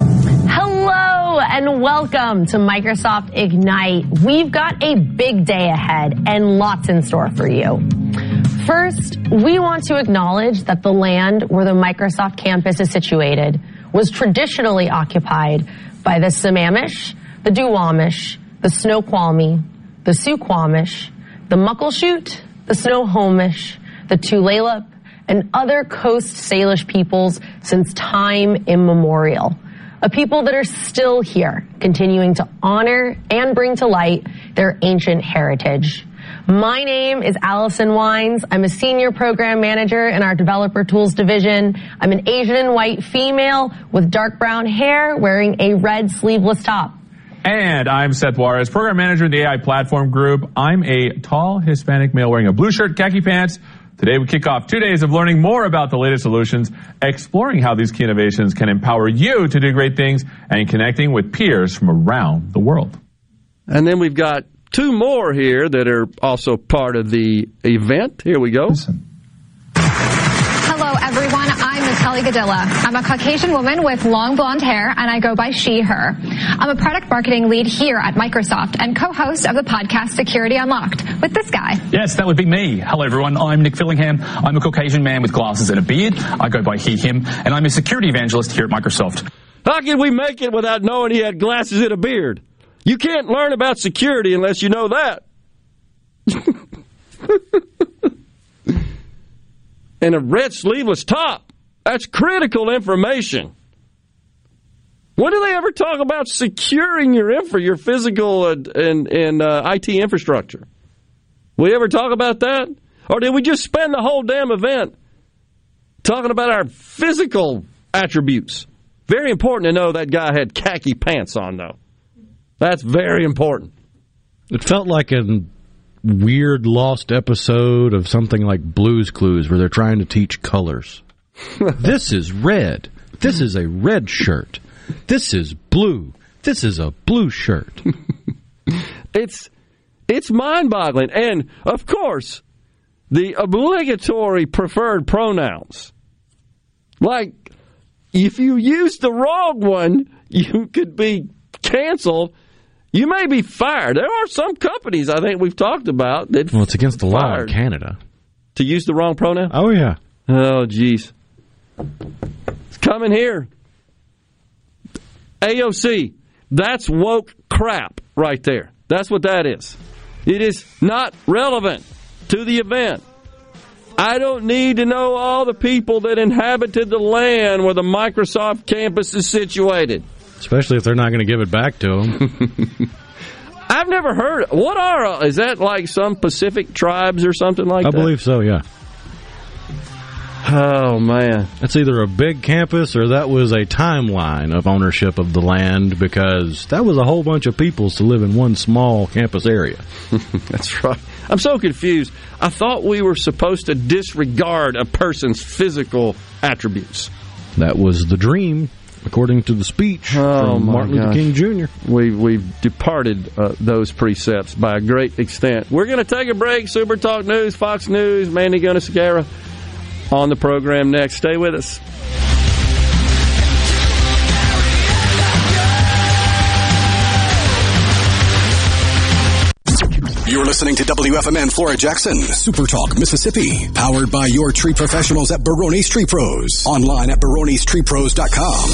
Hello and welcome to Microsoft Ignite. We've got a big day ahead and lots in store for you. First, we want to acknowledge that the land where the Microsoft campus is situated was traditionally occupied by the Sammamish, the Duwamish, the Snoqualmie, the Suquamish, the Muckleshoot, the Snohomish, the Tulalip, and other Coast Salish peoples since time immemorial. A people that are still here, continuing to honor and bring to light their ancient heritage. My name is Allison Wines. I'm a senior program manager in our developer tools division. I'm an Asian and white female with dark brown hair wearing a red sleeveless top. And I'm Seth Juarez, program manager in the AI platform group. I'm a tall Hispanic male wearing a blue shirt, khaki pants. Today we kick off two days of learning more about the latest solutions, exploring how these key innovations can empower you to do great things, and connecting with peers from around the world. And then we've got two more here that are also part of the event. Here we go. Hello, everyone. I'm Godyla. I'm a Caucasian woman with long blonde hair, and I go by she, her. I'm a product marketing lead here at Microsoft and co-host of the podcast Security Unlocked with this guy. Yes, that would be me. Hello, everyone. I'm Nick Fillingham. I'm a Caucasian man with glasses and a beard. I go by he, him, and I'm a security evangelist here at Microsoft. How can we make it without knowing he had glasses and a beard? You can't learn about security unless you know that. (laughs) and a red sleeveless top. That's critical information. When do they ever talk about securing your infra, your physical and, and, and uh, IT infrastructure? We ever talk about that? Or did we just spend the whole damn event talking about our physical attributes? Very important to know that guy had khaki pants on, though. That's very important. It felt like a weird lost episode of something like Blues Clues where they're trying to teach colors. (laughs) this is red. This is a red shirt. This is blue. This is a blue shirt. (laughs) it's it's mind-boggling, and of course, the obligatory preferred pronouns. Like, if you use the wrong one, (laughs) you could be canceled. You may be fired. There are some companies I think we've talked about that. Well, it's against the law in Canada to use the wrong pronoun. Oh yeah. Oh jeez. It's coming here. AOC. That's woke crap right there. That's what that is. It is not relevant to the event. I don't need to know all the people that inhabited the land where the Microsoft campus is situated. Especially if they're not going to give it back to them. (laughs) I've never heard. What are is that like some Pacific tribes or something like I that? I believe so. Yeah. Oh man, That's either a big campus or that was a timeline of ownership of the land because that was a whole bunch of peoples to live in one small campus area. (laughs) That's right. I'm so confused. I thought we were supposed to disregard a person's physical attributes. That was the dream, according to the speech Oh, from Martin Luther. King Jr. We we've departed uh, those precepts by a great extent. We're going to take a break. Super Talk News, Fox News, Mandy Gunasekara on the program next. Stay with us. You're listening to WFMN Flora Jackson, Super Talk, Mississippi, powered by your tree professionals at Barone's Tree Pros. Online at baronestreepros.com.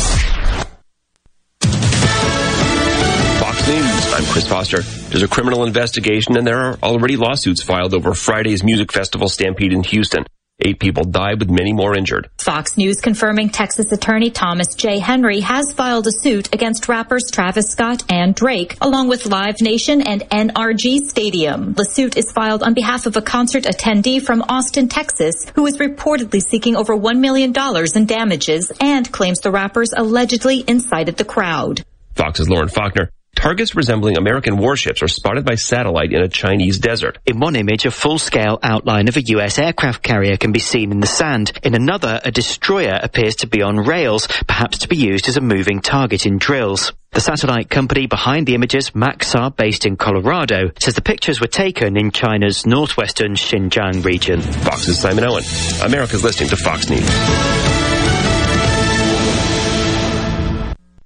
Fox News. I'm Chris Foster. There's a criminal investigation and there are already lawsuits filed over Friday's music festival stampede in Houston. Eight people died with many more injured. Fox News confirming Texas attorney Thomas J. Henry has filed a suit against rappers Travis Scott and Drake, along with Live Nation and NRG Stadium. The suit is filed on behalf of a concert attendee from Austin, Texas, who is reportedly seeking over $1 million in damages and claims the rappers allegedly incited the crowd. Fox's Lauren Faulkner. Targets resembling American warships are spotted by satellite in a Chinese desert. In one image, a full-scale outline of a U.S. aircraft carrier can be seen in the sand. In another, a destroyer appears to be on rails, perhaps to be used as a moving target in drills. The satellite company behind the images, Maxar, based in Colorado, says the pictures were taken in China's northwestern Xinjiang region. Fox's Simon Owen. America's listening to Fox News.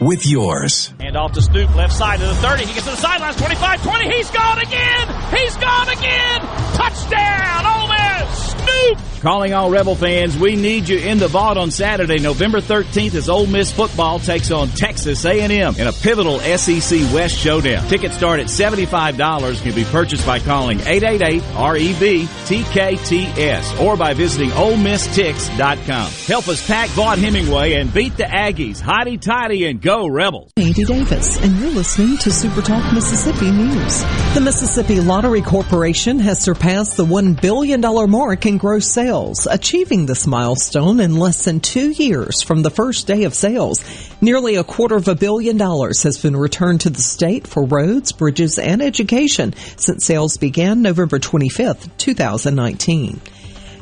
with yours. And off to Snoop, left side to the 30. He gets to the sidelines, 25, 20. He's gone again. He's gone again. Touchdown, Ole Miss. Snoop. Calling all Rebel fans, we need you in the vault on Saturday, November 13th as Ole Miss football takes on Texas A&M in a pivotal SEC West showdown. Tickets start at $75 and can be purchased by calling 888-REB-TKTS or by visiting OleMissTix.com. Help us pack Vaught Hemingway and beat the Aggies. Hotty toddy and go Rebels. Andy Davis, and you're listening to Super Talk Mississippi News. The Mississippi Lottery Corporation has surpassed the $1 billion mark in gross sales, achieving this milestone in less than two years from the first day of sales. Nearly a quarter of a billion dollars has been returned to the state for roads, bridges, and education since sales began November 25th, 2019.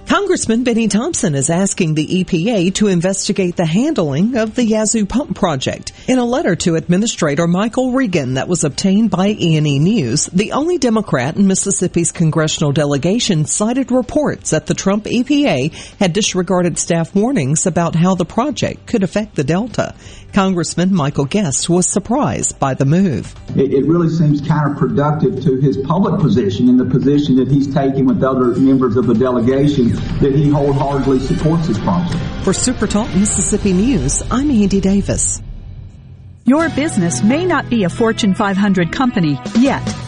Congressman Benny Thompson is asking the EPA to investigate the handling of the Yazoo pump project. In a letter to Administrator Michael Regan that was obtained by E&E News, the only Democrat in Mississippi's congressional delegation cited reports that the Trump EPA had disregarded staff warnings about how the project could affect the Delta. Congressman Michael Guest was surprised by the move. It, it, really seems counterproductive to his public position and the position that he's taking with other members of the delegation that he wholeheartedly supports this project. For Super Talk Mississippi News, I'm Andy Davis. Your business may not be a Fortune 500 company yet.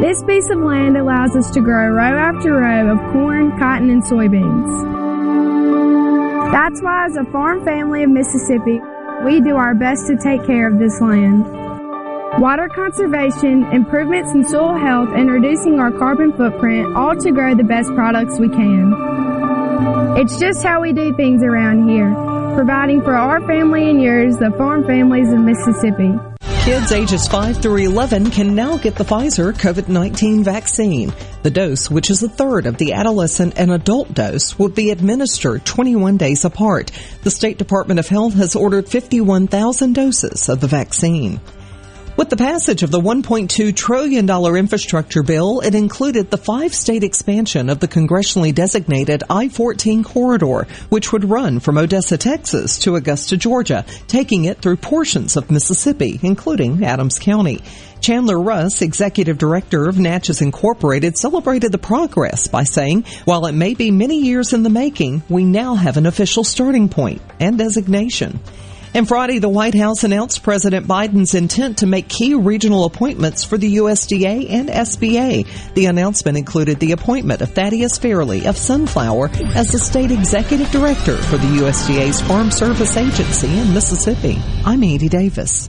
This piece of land allows us to grow row after row of corn, cotton, and soybeans. That's why as a farm family of Mississippi, we do our best to take care of this land. Water conservation, improvements in soil health, and reducing our carbon footprint all to grow the best products we can. It's just how we do things around here, providing for our family and yours, the farm families of Mississippi. Kids ages 5 through 11 can now get the Pfizer COVID-19 vaccine. The dose, which is a third of the adolescent and adult dose, will be administered 21 days apart. The State Department of Health has ordered 51,000 doses of the vaccine. With the passage of the $1.2 trillion infrastructure bill, it included the five-state expansion of the congressionally designated I-14 corridor, which would run from Odessa, Texas to Augusta, Georgia, taking it through portions of Mississippi, including Adams County. Chandler Russ, executive director of Natchez Incorporated, celebrated the progress by saying, while it may be many years in the making, we now have an official starting point and designation. And Friday, the White House announced President Biden's intent to make key regional appointments for the USDA and SBA. The announcement included the appointment of Thaddeus Fairley of Sunflower as the state executive director for the USDA's Farm Service Agency in Mississippi. I'm Andy Davis.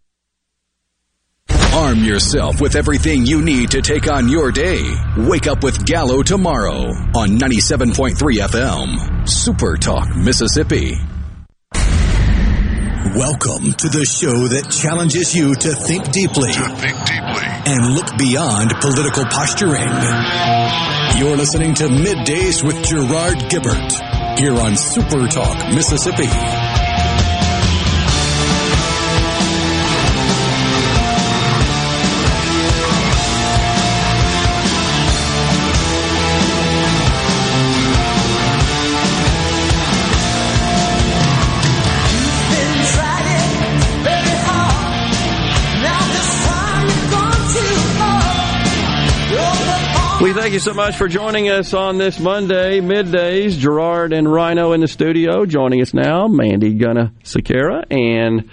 Arm yourself with everything you need to take on your day. Wake up with Gallo tomorrow on 97.3 FM. Super Talk, Mississippi. Welcome to the show that challenges you to think deeply, to think deeply, and look beyond political posturing. You're listening to Middays with Gerard Gibert here on Super Talk, Mississippi. We thank you so much for joining us on this Monday, middays. Gerard and Rhino in the studio. Joining us now, Mandy Gunna Sakara. And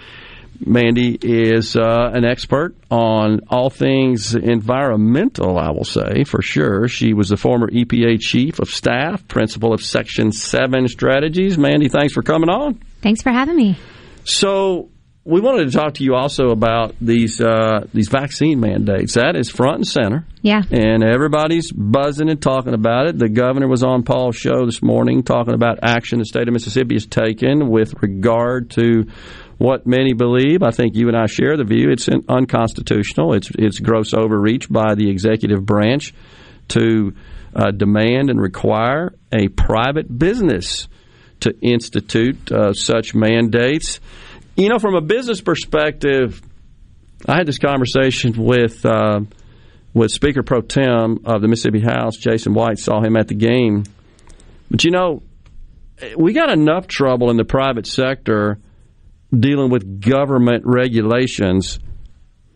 Mandy is uh, an expert on all things environmental, I will say, for sure. She was the former EPA Chief of Staff, Principal of Section 7 Strategies. Mandy, thanks for coming on. Thanks for having me. So, we wanted to talk to you also about these uh, these vaccine mandates. That is front and center. Yeah. And everybody's buzzing and talking about it. The governor was on Paul's show this morning talking about action the state of Mississippi has taken with regard to what many believe. I think you and I share the view it's unconstitutional. It's it's gross overreach by the executive branch to uh, demand and require a private business to institute uh, such mandates. You know, from a business perspective, I had this conversation with uh, with Speaker Pro Tem of the Mississippi House, Jason White. Saw him at the game, but you know, we got enough trouble in the private sector dealing with government regulations.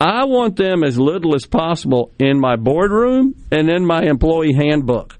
I want them as little as possible in my boardroom and in my employee handbook,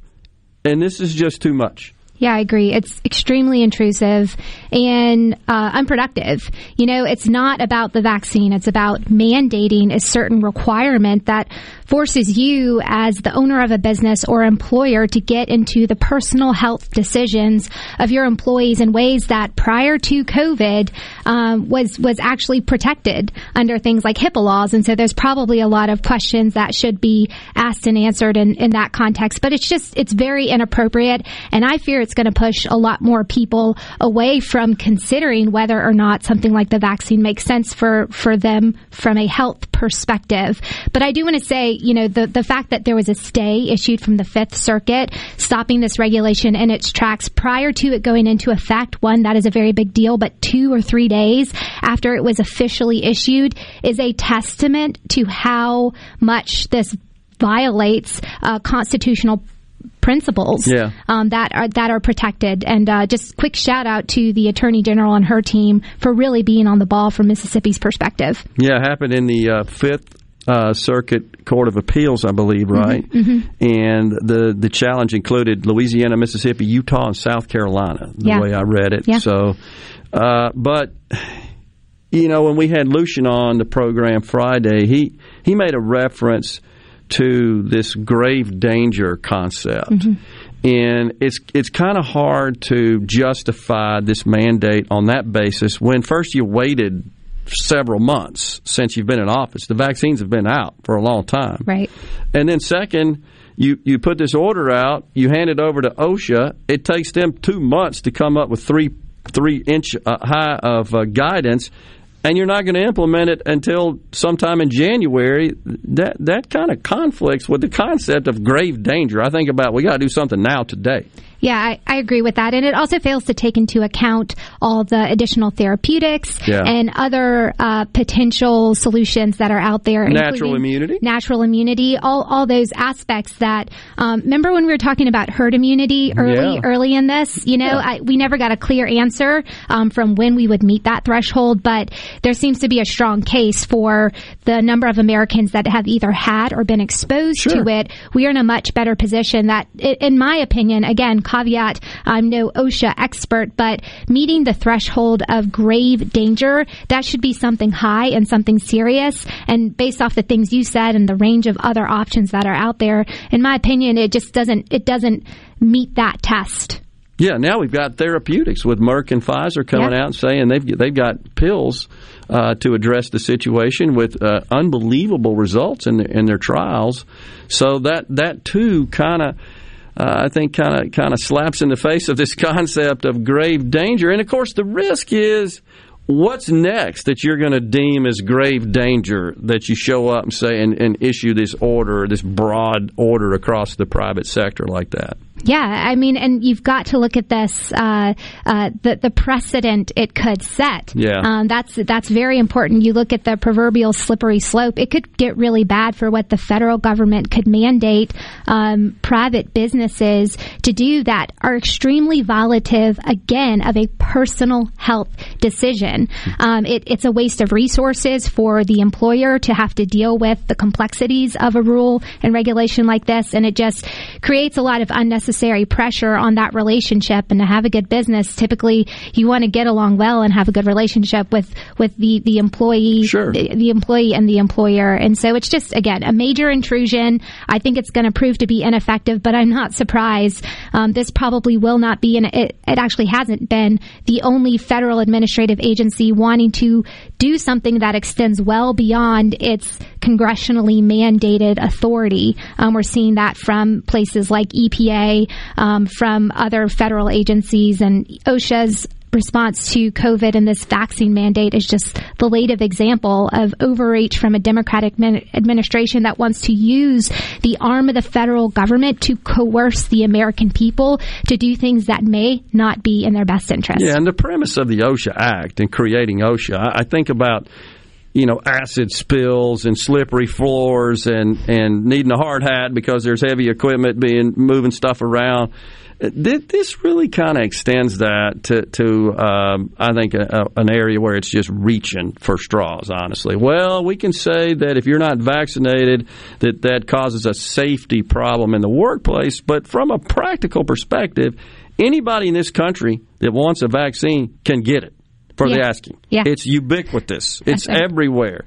and this is just too much. Yeah, I agree. It's extremely intrusive and uh, unproductive. You know, it's not about the vaccine. It's about mandating a certain requirement that forces you as the owner of a business or employer to get into the personal health decisions of your employees in ways that prior to COVID um, was was actually protected under things like HIPAA laws. And so there's probably a lot of questions that should be asked and answered in, in that context. But it's just it's very inappropriate, and I fear it's going to push a lot more people away from considering whether or not something like the vaccine makes sense for for them from a health perspective. But I do want to say you know, the, the fact that there was a stay issued from the Fifth Circuit stopping this regulation in its tracks prior to it going into effect, one, that is a very big deal, but two or three days after it was officially issued is a testament to how much this violates uh, constitutional principles yeah. um, that are that are protected. And uh, just quick shout out to the Attorney General and her team for really being on the ball from Mississippi's perspective. Yeah, it happened in the uh, Fifth uh, Circuit Court of Appeals, I believe, Mm-hmm, right? And the the challenge included Louisiana, Mississippi, Utah, and South Carolina. The Yeah. way I read it. Yeah. So, uh, but you know, when we had Lucian on the program Friday, he he made a reference to this grave danger concept. And it's it's kind of hard to justify this mandate on that basis when first you waited several months since you've been in office. The vaccines have been out for a long time. Right. And then second, you, you put this order out, you hand it over to OSHA. It takes them two months to come up with three three inch uh, high of uh, guidance, and you're not going to implement it until sometime in January. That that kind of conflicts with the concept of grave danger. I think about we got to do something now today. Yeah, I, I, agree with that. And it also fails to take into account all the additional therapeutics yeah. and other uh, potential solutions that are out there. Natural immunity. Natural immunity. All, all those aspects that, um, remember when we were talking about herd immunity early, yeah. early in this? You know, yeah. I, we never got a clear answer um, from when we would meet that threshold, but there seems to be a strong case for the number of Americans that have either had or been exposed sure. to it. We are in a much better position that, in my opinion, again, caveat, I'm no OSHA expert, but meeting the threshold of grave danger, that should be something high and something serious. And based off the things you said and the range of other options that are out there, in my opinion, it just doesn't, it doesn't meet that test. Yeah, now we've got therapeutics with Merck and Pfizer coming Yeah. out and saying they've they've got pills uh, to address the situation with uh, unbelievable results in, in their trials. So that that too kind of. Uh, I think kind of kind of slaps in the face of this (laughs) concept of grave danger, and of course the risk is what's next that you're going to deem as grave danger that you show up and say and, and issue this order, this broad order across the private sector like that. Yeah, I mean, and you've got to look at this uh, uh, the the precedent it could set. Yeah. um, that's that's very important. You look at the proverbial slippery slope; it could get really bad for what the federal government could mandate um, private businesses to do that are extremely violative again of a personal health decision. Um, it, it's a waste of resources for the employer to have to deal with the complexities of a rule and regulation like this, and it just creates a lot of unnecessary pressure on that relationship. And to have a good business, typically you want to get along well and have a good relationship with with the the employee, Sure. the, the employee and the employer. And so it's just again a major intrusion. I think it's going to prove to be ineffective, but I'm not surprised. Um, this probably will not be, and it, it actually hasn't been the only federal administrative agency wanting to do something that extends well beyond its congressionally mandated authority. Um, we're seeing that from places like EPA, um, from other federal agencies, and OSHA's response to COVID and this vaccine mandate is just the latest example of overreach from a Democratic administration that wants to use the arm of the federal government to coerce the American people to do things that may not be in their best interest. Yeah, and the premise of the OSHA Act and creating OSHA, I think about you know acid spills and slippery floors and and needing a hard hat because there's heavy equipment being moving stuff around. This really kind of extends that to, to um, I think, a, a, an area where it's just reaching for straws. Honestly, well, we can say that if you're not vaccinated, that that causes a safety problem in the workplace. But from a practical perspective, anybody in this country that wants a vaccine can get it for the asking. Yeah. It's ubiquitous. It's right. everywhere.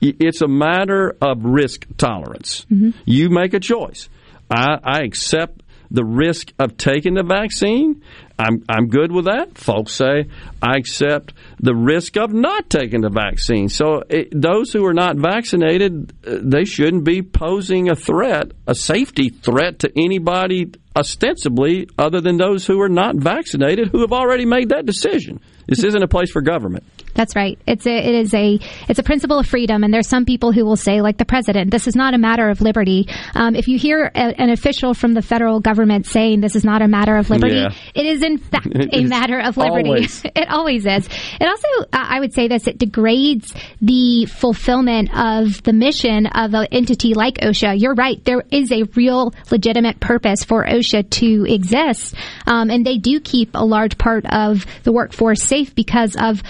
It's a matter of risk tolerance. Mm-hmm. You make a choice. I, I accept the risk of taking the vaccine. I'm I'm good with that. Folks say I accept the risk of not taking the vaccine. So it, those who are not vaccinated, uh, they shouldn't be posing a threat, a safety threat to anybody ostensibly other than those who are not vaccinated who have already made that decision. This isn't a place for government. That's right. It's a it is a it's a principle of freedom, and there's some people who will say, like the president, this is not a matter of liberty. Um, if you hear a, an official from the federal government saying this is not a matter of liberty, Yeah. it is in fact (laughs) It a matter of liberty. always. (laughs) it always is. It also, uh, I would say this, it degrades the fulfillment of the mission of an entity like OSHA. You're right. There is a real legitimate purpose for OSHA to exist. Um, and they do keep a large part of the workforce safe because of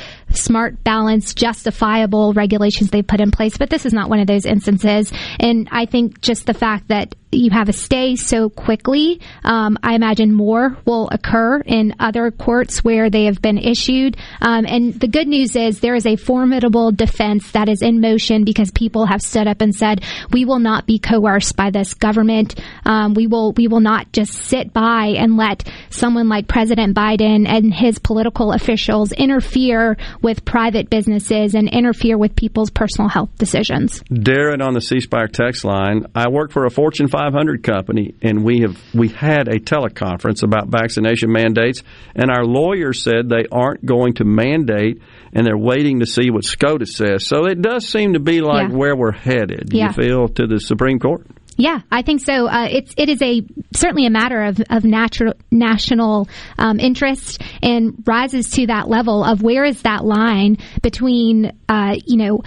smart, balanced, justifiable regulations they put in place. But this is not one of those instances. And I think just the fact that you have a stay so quickly, um, I imagine more will occur in other courts where they have been issued. Um, and the good news is there is a formidable defense that is in motion because people have stood up and said, "We will not be coerced by this government. Um, we will we will not just sit by and let someone like President Biden and his political officials interfere with private businesses and interfere with people's personal health decisions. Darren on the C Spire text line. I work for a Fortune 500 company, and we have we had a teleconference about vaccination mandates, and our lawyer said they aren't going to mandate, and they're waiting to see what SCOTUS says. So it does seem to be like Yeah. where we're headed. Yeah. You feel to the Supreme Court. Yeah, I think so. Uh, it's it is a certainly a matter of of natural national um, interest and rises to that level of where is that line between uh, you know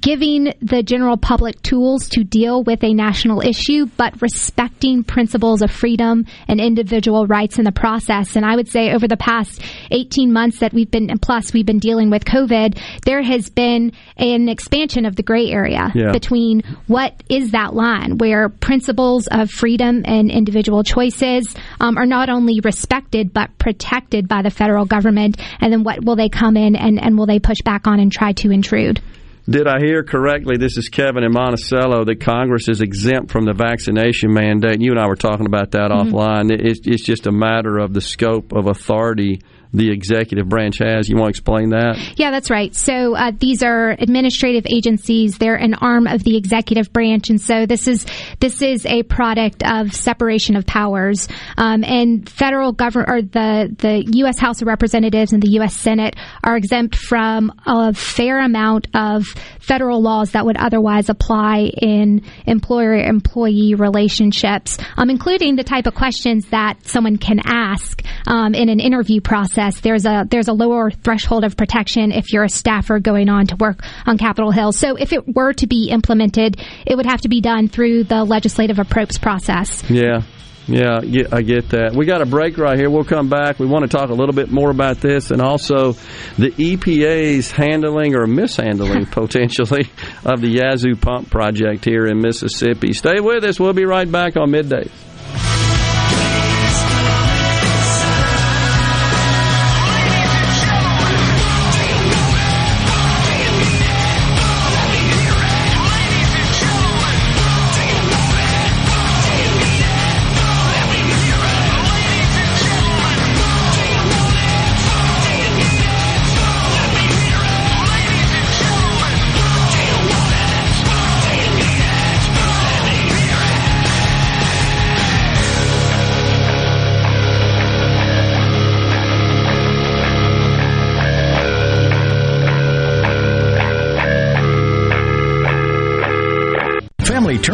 giving the general public tools to deal with a national issue, but respecting principles of freedom and individual rights in the process. And I would say over the past eighteen months that we've been and plus we've been dealing with COVID, there has been an expansion of the gray area Yeah. between what is that line where principles of freedom and individual choices um, are not only respected but protected by the federal government, and then what will they come in and, and will they push back on and try to intrude? Did I hear correctly? This is Kevin in Monticello that Congress is exempt from the vaccination mandate. You and I were talking about that Mhm. offline. It's, it's just a matter of the scope of authority the executive branch has. You want to explain that? Yeah, that's right. So uh, these are administrative agencies. They're an arm of the executive branch, and so this is this is a product of separation of powers. Um, and federal government or the the U.S. House of Representatives and the U.S. Senate are exempt from a fair amount of federal laws that would otherwise apply in employer-employee relationships, um, including the type of questions that someone can ask um, in an interview process. There's a there's a lower threshold of protection if you're a staffer going on to work on Capitol Hill. So if it were to be implemented, it would have to be done through the legislative approach process. Yeah. Yeah, yeah, I get that. We got a break right here. We'll come back. We want to talk a little bit more about this and also the EPA's handling or mishandling (laughs) potentially of the Yazoo pump project here in Mississippi. Stay with us. We'll be right back on midday.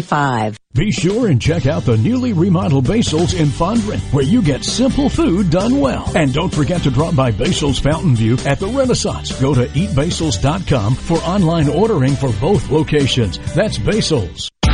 601-944-5585. Be sure and check out the newly remodeled Basil's in Fondren, where you get simple food done well. And don't forget to drop by Basil's Fountain View at the Renaissance. Go to eatbasils.com for online ordering for both locations. That's Basil's.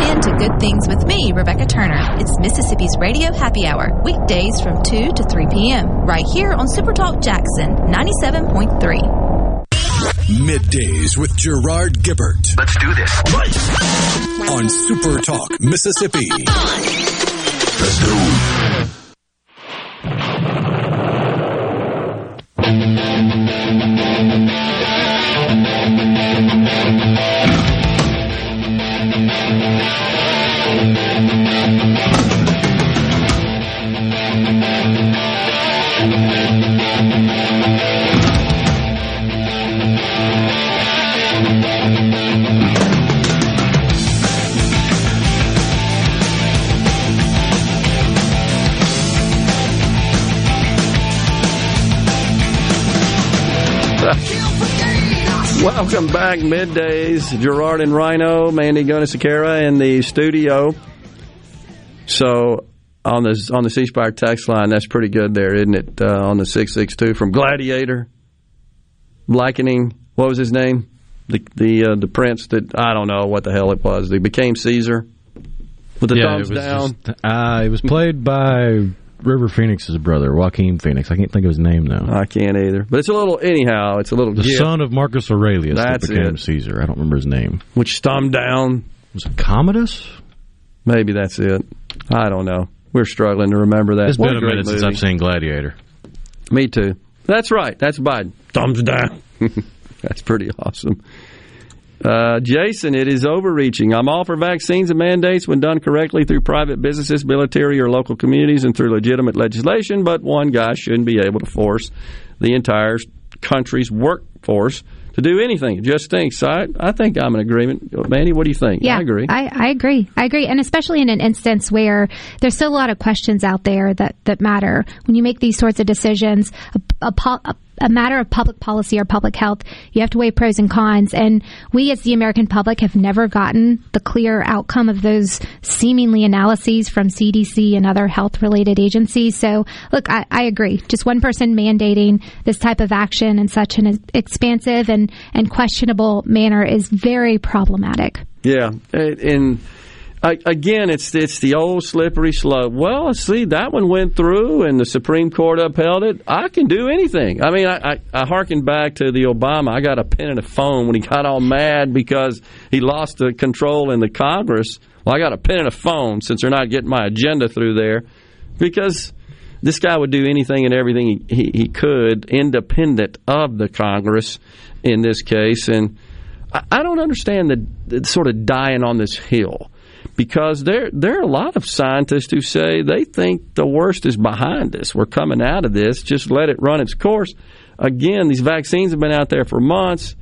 Tune in to Good Things with me, Rebecca Turner. It's Mississippi's Radio Happy Hour, weekdays from 2 to 3 p.m., right here on Supertalk Jackson 97.3. Middays with Gerard Gibert. Let's do this. On Super Talk, Mississippi. (laughs) Let's go. Welcome back, middays. Gerard and Rhino, Mandy Gunasekara in the studio. So on the on the C Spire text line, that's pretty good there, isn't it? Uh, on the six six two from Gladiator, likening what was his name? The the uh, the prince that I don't know what the hell it was. He became Caesar with the yeah, thumbs down. Just, uh, it was played by River Phoenix's brother, Joaquin Phoenix. I can't think of his name though. I can't either. But it's a little anyhow. It's a little the gift, son of Marcus Aurelius That's that became it. Caesar. I don't remember his name. which thumb down. Was it Commodus? Maybe that's it. I don't know. We're struggling to remember that. It's What been a minute since. I've seen Gladiator. Me too. That's right. That's Biden. Thumbs down. (laughs) That's pretty awesome. Uh, Jason, it is overreaching. I'm all for vaccines and mandates when done correctly through private businesses, military, or local communities and through legitimate legislation, but one guy shouldn't be able to force the entire country's workforce to do anything. It just stinks. I, I think I'm in agreement. Manny, what do you think? Yeah, I agree. I, I agree. I agree, and especially in an instance where there's still a lot of questions out there that that matter when you make these sorts of decisions. A, a, a, a matter of public policy or public health, you have to weigh pros and cons. And we, as the American public, have never gotten the clear outcome of those seemingly analyses from CDC and other health-related agencies. So, look, I, I agree. Just one person mandating this type of action in such an expansive and and questionable manner is very problematic. Yeah, and, again, it's it's the old slippery slope. Well, see, that one went through, and the Supreme Court upheld it. I can do anything. I mean, I, I, I harken back to the Obama. I got a pen and a phone when he got all mad because he lost the control in the Congress. Well, I got a pen and a phone since they're not getting my agenda through there because this guy would do anything and everything he, he, he could, independent of the Congress in this case. And I, don't understand the, the sort of dying on this hill because there there are a lot of scientists who say they think the worst is behind us. We're coming out of this. Just let it run its course. Again, these vaccines have been out there for months.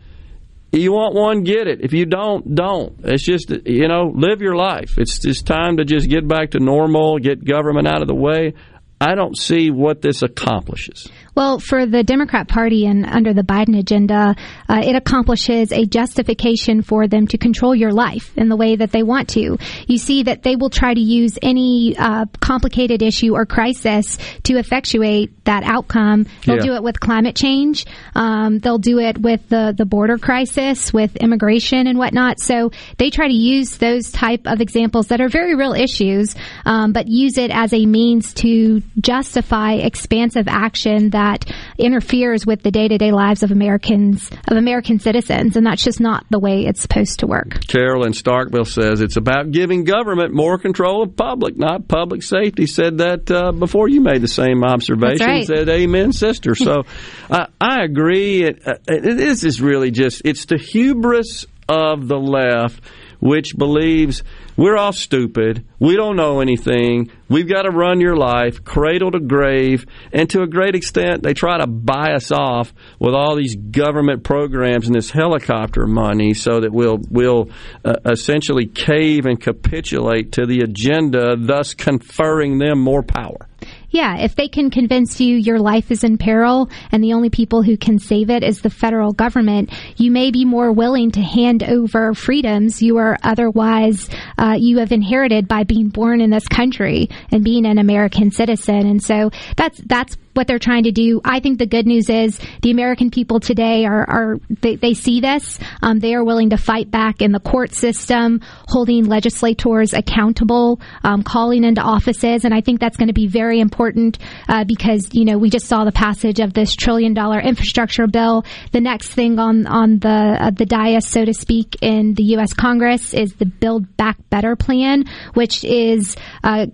You want one, get it. If you don't, don't. It's just you know, live your life. It's just time to just get back to normal, get government out of the way. I don't see what this accomplishes. Well, for the Democrat Party and under the Biden agenda, uh, it accomplishes a justification for them to control your life in the way that they want to. You see that they will try to use any uh, complicated issue or crisis to effectuate that outcome. They'll Yeah. do it with climate change. Um, they'll do it with the, the border crisis, with immigration and whatnot. So they try to use those type of examples that are very real issues, um, but use it as a means to justify expansive action that that interferes with the day to day lives of Americans of American citizens, and that's just not the way it's supposed to work. Carolyn Starkville says it's about giving government more control of public, not public safety. Said that uh, before you made the same observation. Right. Said amen, sister. So (laughs) uh, I agree. It, uh, it, this is really just it's the hubris of the left which believes we're all stupid, we don't know anything, we've got to run your life cradle to grave, and to a great extent, they try to buy us off with all these government programs and this helicopter money so that we'll, we'll uh, essentially cave and capitulate to the agenda, thus conferring them more power. Yeah, if they can convince you your life is in peril and the only people who can save it is the federal government, you may be more willing to hand over freedoms you are otherwise uh, you have inherited by being born in this country and being an American citizen. And so that's that's what they're trying to do. I think the good news is the American people today are, are they, they see this. Um, they are willing to fight back in the court system, holding legislators accountable, um, calling into offices, and I think that's going to be very important uh, because you know we just saw the passage of this trillion dollar infrastructure bill. The next thing on on the uh, the dais, so to speak, in the U.S. Congress is the Build Back Better plan, which is uh,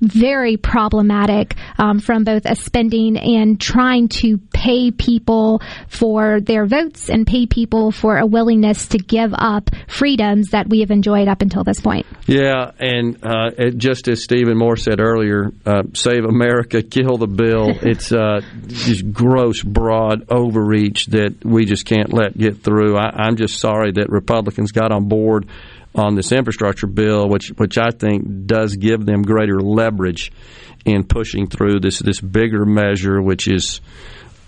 very problematic um, from both a spending and trying to pay people for their votes and pay people for a willingness to give up freedoms that we have enjoyed up until this point. Yeah, and uh, it, just as Stephen Moore said earlier, uh, save America, kill the bill. (laughs) It's uh, just gross, broad overreach that we just can't let get through. I, I'm just sorry that Republicans got on board on this infrastructure bill, which which I think does give them greater leverage in pushing through this this bigger measure, which is.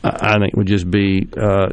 I think would just be uh,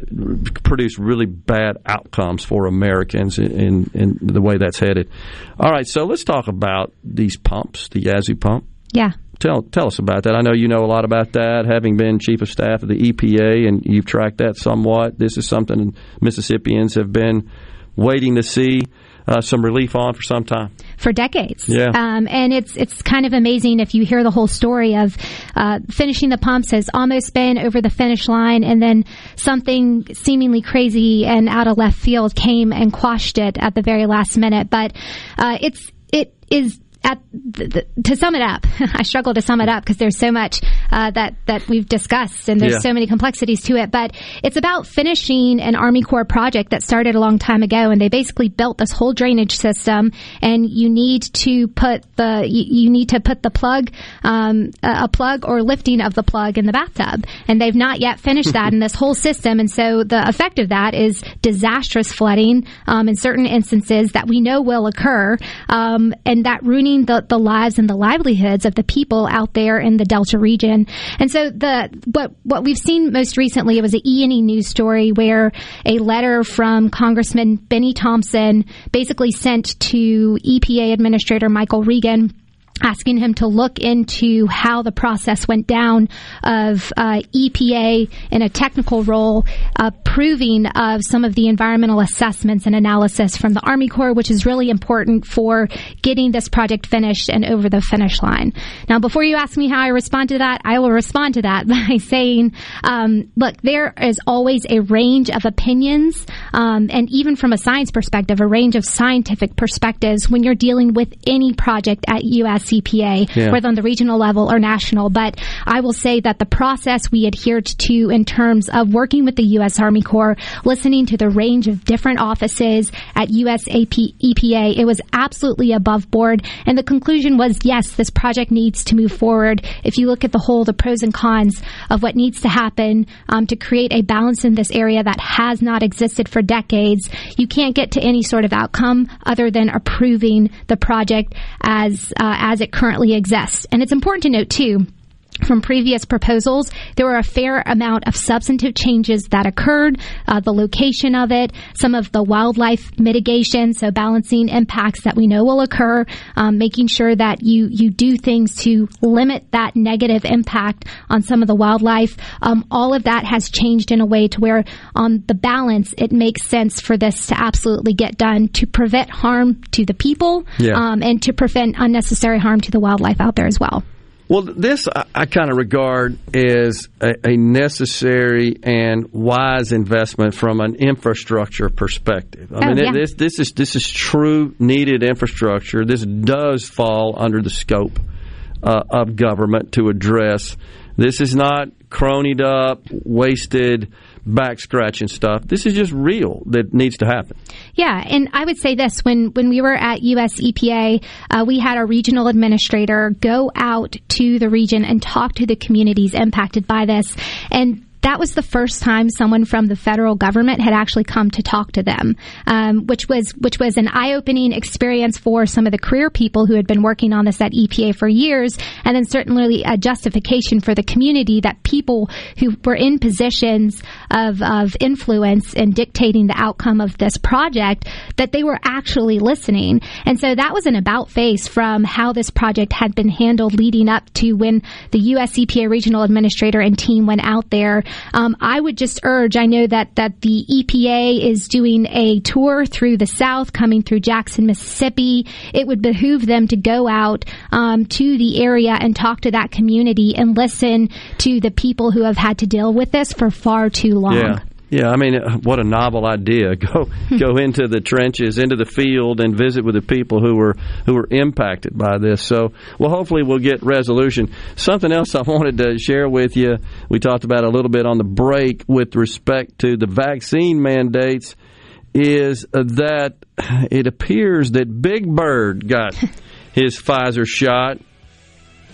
produce really bad outcomes for Americans in, in the way that's headed. All right, so let's talk about these pumps, the Yazoo pump. Yeah. Tell tell us about that. I know you know a lot about that, having been chief of staff of the EPA, and you've tracked that somewhat. This is something Mississippians have been waiting to see uh, some relief on for some time. For decades. Yeah. Um, and it's it's kind of amazing if you hear the whole story of uh, finishing the pumps has almost been over the finish line, and then something seemingly crazy and out of left field came and quashed it at the very last minute. But uh, it's it is at the, the, to sum it up, (laughs) I struggle to sum it up because there's so much uh, that that we've discussed and there's Yeah. so many complexities to it. But it's about finishing an Army Corps project that started a long time ago, and they basically built this whole drainage system. And you need to put the you, you need to put the plug, um, a plug or lifting of the plug in the bathtub, and they've not yet finished that (laughs) in this whole system. And so the effect of that is disastrous flooding um, in certain instances that we know will occur, um, and that ruining the, the lives and the livelihoods of the people out there in the Delta region. And so the what what we've seen most recently it was an E and E news story where a letter from Congressman Benny Thompson basically sent to EPA Administrator Michael Regan asking him to look into how the process went down of uh, EPA in a technical role approving of some of the environmental assessments and analysis from the Army Corps, which is really important for getting this project finished and over the finish line. Now, before you ask me how I respond to that, I will respond to that (laughs) by saying, um, look, there is always a range of opinions, um, and even from a science perspective, a range of scientific perspectives when you're dealing with any project at US EPA, Yeah. whether on the regional level or national. But I will say that the process we adhered to in terms of working with the U.S. Army Corps, listening to the range of different offices at U.S. EPA, it was absolutely above board. And the conclusion was, yes, this project needs to move forward. If you look at the whole, the pros and cons of what needs to happen um, to create a balance in this area that has not existed for decades, you can't get to any sort of outcome other than approving the project as uh, as it currently exists. And it's important to note too. From previous proposals, there were a fair amount of substantive changes that occurred. Uh, the location of it, some of the wildlife mitigation, so balancing impacts that we know will occur, um, making sure that you you do things to limit that negative impact on some of the wildlife. Um, all of that has changed in a way to where, on the balance, it makes sense for this to absolutely get done to prevent harm to the people Yeah. um, and to prevent unnecessary harm to the wildlife out there as well. Well, this I, I kind of regard as a, a, necessary and wise investment from an infrastructure perspective. I oh, mean, yeah. this this is this is true needed infrastructure. This does fall under the scope uh, of government to address. This is not cronied up, wasted back scratching stuff. This is just real that needs to happen. Yeah, and I would say this when when we were at US EPA, uh, we had a regional administrator go out to the region and talk to the communities impacted by this, and that was the first time someone from the federal government had actually come to talk to them, um, which was which was an eye opening experience for some of the career people who had been working on this at EPA for years, and then certainly a justification for the community that people who were in positions of of influence in dictating the outcome of this project that they were actually listening, and so that was an about face from how this project had been handled leading up to when the U.S. EPA regional administrator and team went out there um, I would just urge. I know that that the EPA is doing a tour through the South, coming through Jackson, Mississippi. It would behoove them to go out um, to the area and talk to that community and listen to the people who have had to deal with this for far too long. Yeah. Yeah, I mean, what a novel idea! (laughs) Go go (laughs) into the trenches, into the field, and visit with the people who were who were impacted by this. So, well, hopefully, we'll get resolution. Something else I (laughs) wanted to share with you. We talked about a little bit on the break with respect to the vaccine mandates. Is that it appears that Big Bird got his Pfizer shot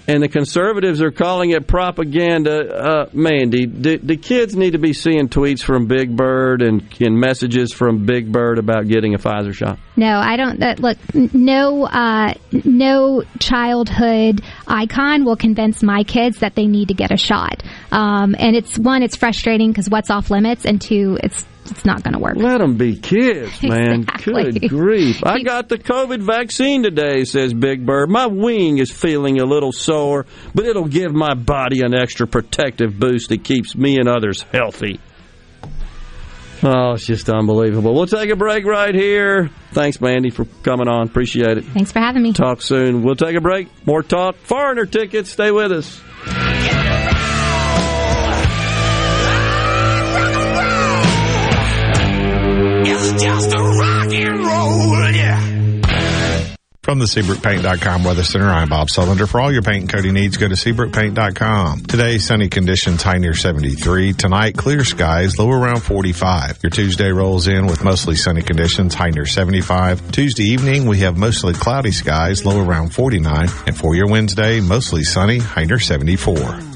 and the conservatives are calling it propaganda. Uh, Mandy, do, kids need to be seeing tweets from Big Bird and, and, messages from Big Bird about getting a Pfizer shot? No, I don't. Uh, look, no, uh, no childhood icon will convince my kids that they need to get a shot. Um, and it's one, it's frustrating because what's off limits, and two, it's it's not going to work. Let them be kids, (laughs) man. Exactly. Good grief. I got the COVID vaccine today, says Big Bird. My wing is feeling a little sore, but it'll give my body an extra protective boost that keeps me and others healthy. Oh, it's just unbelievable. We'll take a break right here. Thanks, Mandy, for coming on. Appreciate it. Thanks for having me. Talk soon. We'll take a break. More talk. Foreigner tickets. Stay with us. It's just a rock and roll, yeah. From the SeabrookPaint.com Weather Center, I'm Bob Sullender. For all your paint and coating needs, go to SeabrookPaint.com. Today, sunny conditions, high near 73. Tonight, clear skies, low around 45. Your Tuesday rolls in with mostly sunny conditions, high near 75. Tuesday evening, we have mostly cloudy skies, low around 49. And for your Wednesday, mostly sunny, high near 74.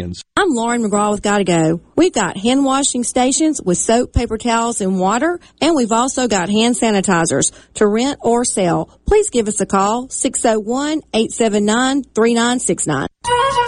I'm Lauren McGraw with Gotta Go. We've got hand washing stations with soap, paper towels, and water, and we've also got hand sanitizers to rent or sell. Please give us a call, 601-879-3969.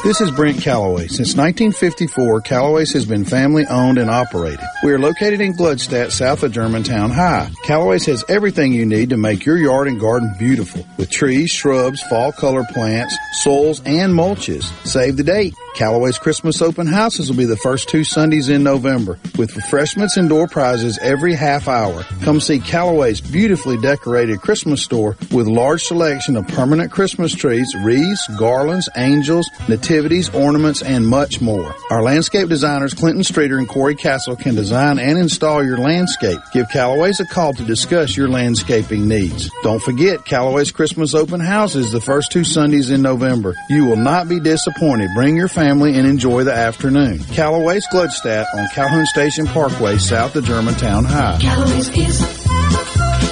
This is Brent Callaway. Since 1954, Callaway's has been family owned and operated. We are located in Gluckstadt, south of Germantown High. Callaway's has everything you need to make your yard and garden beautiful with trees, shrubs, fall color plants, soils, and mulches. Save the date. Callaway's Christmas open houses will be the first two Sundays in November with refreshments and door prizes every half hour. Come see Callaway's beautifully decorated Christmas store with large selection of permanent Christmas trees, wreaths, garlands, angels, nativities, ornaments, and much more. Our landscape designers Clinton Streeter and Corey Castle can design and install your landscape. Give Callaway's a call to discuss your landscaping needs. Don't forget Callaway's Christmas open houses the first two Sundays in November. You will not be disappointed. Bring your family and enjoy the afternoon. Callaway's Gluckstadt on Calhoun Station Parkway, south of Germantown High. Callaway's is,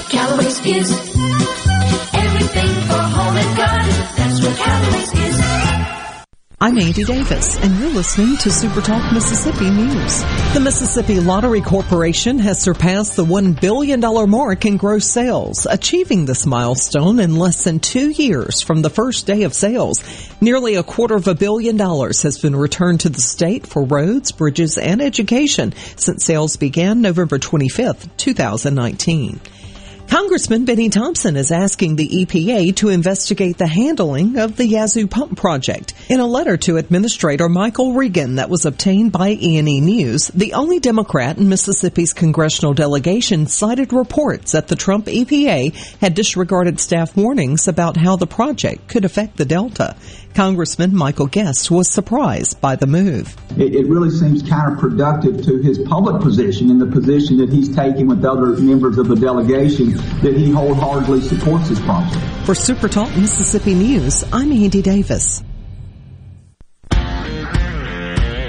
Callaway's is I'm Andy Davis, and you're listening to Super Talk Mississippi News. The Mississippi Lottery Corporation has surpassed the $1 billion mark in gross sales, achieving this milestone in less than two years from the first day of sales. Nearly a quarter of a billion dollars has been returned to the state for roads, bridges, and education since sales began November 25th, 2019. Congressman Benny Thompson is asking the EPA to investigate the handling of the Yazoo pump project. In a letter to Administrator Michael Regan that was obtained by E&E News, the only Democrat in Mississippi's congressional delegation cited reports that the Trump EPA had disregarded staff warnings about how the project could affect the Delta. Congressman Michael Guest was surprised by the move. It, it really seems counterproductive to his public position and the position that he's taking with other members of the delegation that he wholeheartedly supports this project. For Super Talk Mississippi News, I'm Andy Davis.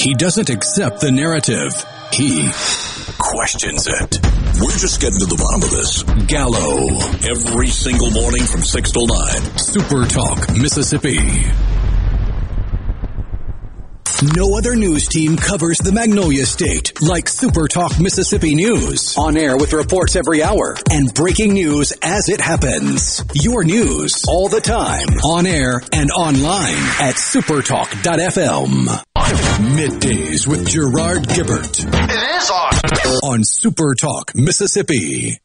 He doesn't accept the narrative. He questions it. We're just getting to the bottom of this. Gallo. Every single morning from 6 till 9. Super Talk, Mississippi. No other news team covers the Magnolia State like Super Talk Mississippi News. On air with reports every hour and breaking news as it happens. Your news all the time. On air and online at supertalk.fm. Middays with Gerard Gibert. It is on. On Super Talk Mississippi.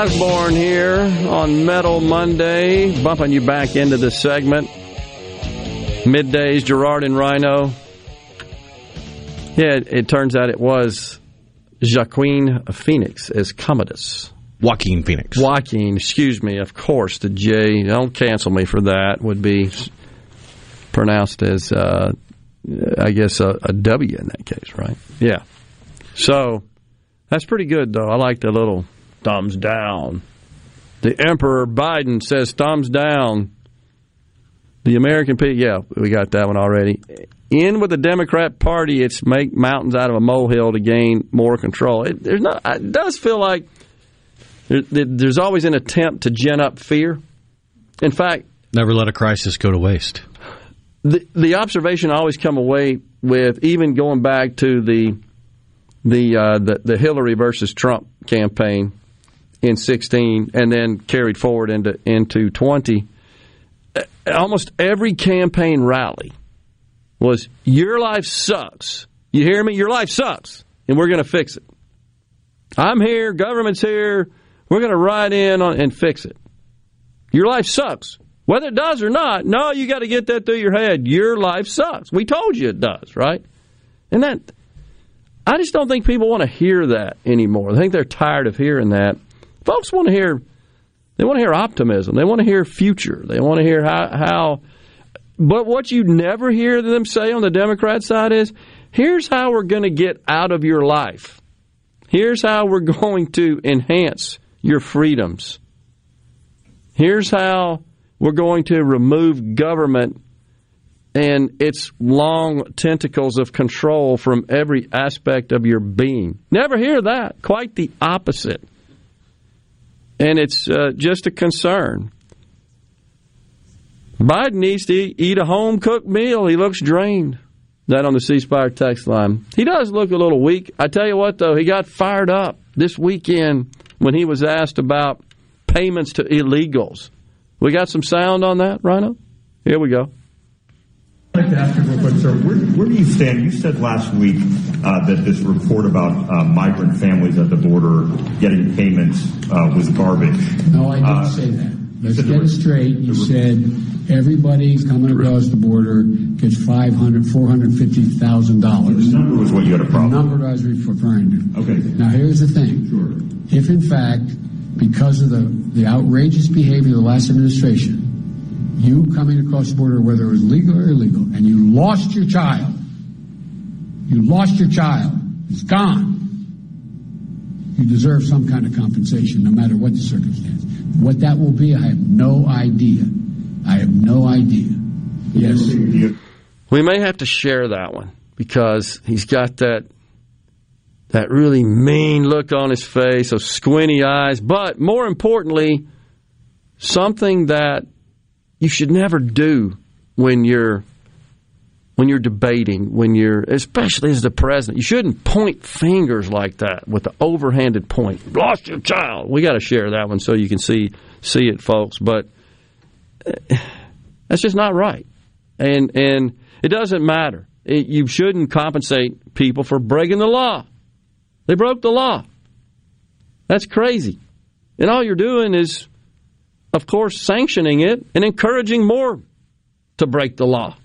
Ozzy Osbourne here on Metal Monday, bumping you back into the segment. Middays, Gerard and Rhino. Yeah, it, it turns out it was Joaquin Phoenix as Commodus. Joaquin Phoenix. Joaquin, excuse me, of course, the J, don't cancel me for that, would be pronounced as, uh, I guess, a, a W in that case, right? Yeah. So, that's pretty good, though. I like the little thumbs down. The Emperor Biden says thumbs down. The American people, yeah, we got that one already. In with the Democrat Party, it's make mountains out of a molehill to gain more control. It, there's not. It does feel like there, there's always an attempt to gin up fear. In fact, never let a crisis go to waste. The the observation I always come away with, even going back to the the uh, the, the Hillary versus Trump campaign in 16 and then carried forward into into 20 almost every campaign rally was your life sucks you hear me your life sucks and we're going to fix it i'm here government's here we're going to ride in on, and fix it Your life sucks. Whether it does or not, no, you got to get that through your head. Your life sucks. We told you it does, right? And that, I just don't think people want to hear that anymore. I think they're tired of hearing that. Folks want to hear, they want to hear optimism. They want to hear future. They want to hear how, how, but what you never hear them say on the Democrat side is, here's how we're going to get out of your life. Here's how we're (laughs) going to enhance your freedoms. Here's how we're going to remove government and its long tentacles of control from every aspect of your being. Never hear that. Quite the opposite. And it's uh, just a concern. Biden needs to eat a home cooked meal. He looks drained. That on the C Spire text line. He does look a little weak. I tell you what, though, he got fired up this weekend when he was asked about payments to illegals. We got some sound on that, Rhino? Here we go. I'd like to ask you real quick, sir, where, where do you stand? You said last week uh, that this report about uh, migrant families at the border getting payments uh, was garbage. No, I didn't Uh, say that. Let's get it straight. You said everybody coming across the border gets five hundred, four hundred fifty thousand dollars. The number was what you had a problem. The number I was referring to. Okay. Now here's the thing. Sure. If in fact, because of the, the outrageous behavior of the last administration, you coming across the border, whether it was legal or illegal, and you lost your child, you lost your child, it's gone. You deserve some kind of compensation, no matter what the circumstance. What that will be, I have no idea. I have no idea. Yes. We may have to share that one because he's got that that really mean look on his face, those squinty eyes, but more importantly, something that you should never do when you're when you're debating, when you're especially as the president. You shouldn't point fingers like that with the overhanded point. Lost your child. We got to share that one so you can see see it, folks. But that's just not right, and and it doesn't matter. It, you shouldn't compensate people for breaking the law. They broke the law. That's crazy, and all you're doing is, of course, sanctioning it and encouraging more to break the law.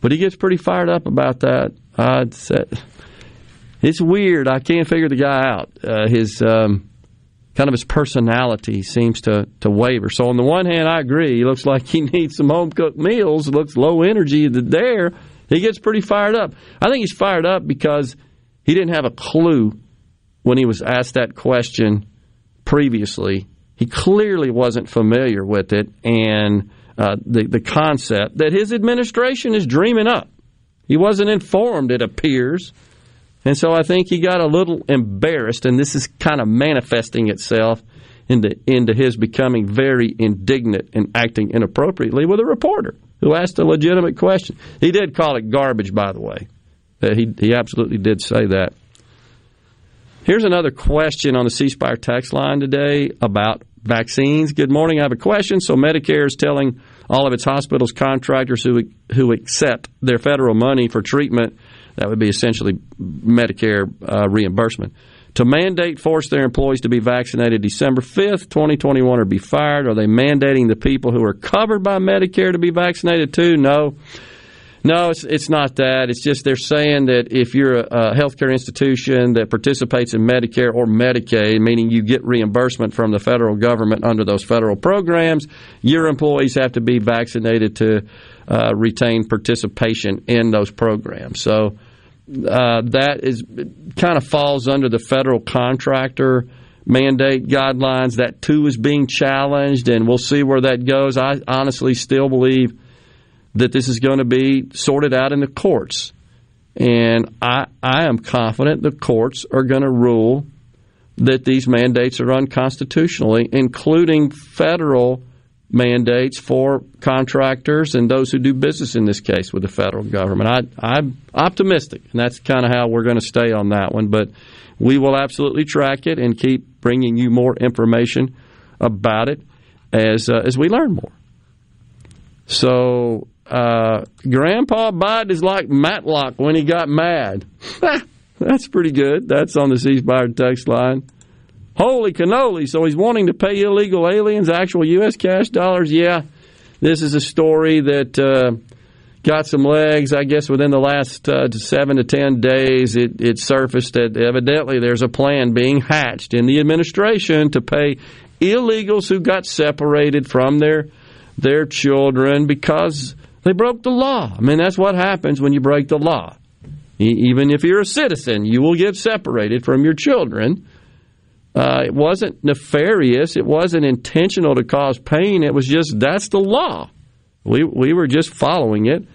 But he gets pretty fired up about that. It's, uh, it's weird. I can't figure the guy out. Uh, his um, kind of his personality seems to to waver. So on the one hand, I agree. He looks like he (laughs) needs some home cooked meals. Looks low energy there. He gets pretty fired up. I think he's fired up because he didn't have a clue when he was asked that question previously. He clearly wasn't familiar with it and uh, the the concept that his administration is dreaming up. He wasn't informed, it appears, and so I think he got a little embarrassed, and this is kind of manifesting itself into into his becoming very indignant and acting inappropriately with a reporter who asked a legitimate question. He did call it garbage, by the way. Uh, he he absolutely did say that. Here's another question on the C Spire text line today about vaccines. Good morning. I have a question. So Medicare is telling all of its hospitals contractors who who accept their federal money for treatment, that would be essentially Medicare uh, reimbursement, to mandate force their employees to be vaccinated December 5th, 2021 or be fired. Are they mandating the people who are covered by Medicare to be vaccinated too? No. No, it's it's not that. It's just they're saying that if you're a, a healthcare institution that participates in Medicare or Medicaid, meaning you get reimbursement from the federal government under those federal programs, your employees have to be vaccinated to uh, retain participation in those programs. So uh, that is kind of falls under the federal contractor mandate guidelines. That too is being challenged, and we'll see where that goes. I honestly still believe that this is going to be sorted out in the courts. And I, I am confident the courts are going to rule that these mandates are unconstitutionally, including federal mandates for contractors and those who do business in this case with the federal government. I, I'm optimistic, and that's kind of how we're going to stay on that one. But we will absolutely track it and keep bringing you more information about it as uh, as we learn more. So uh, Grandpa Biden is like Matlock when he got mad. (laughs) That's pretty good. That's on the C Spire text line. Holy cannoli! So he's wanting to pay illegal aliens actual U.S. cash dollars. Yeah, this is a story that uh, got some legs. I guess within the last uh, seven to ten days, it, it surfaced that evidently there's a plan being hatched in the administration to pay illegals who got separated from their their children because they broke the law. I mean, that's what happens when you break the law. Even if you're a citizen, you will get separated from your children. Uh, it wasn't nefarious. It wasn't intentional to cause pain. It was just that's the law. We we were just following it.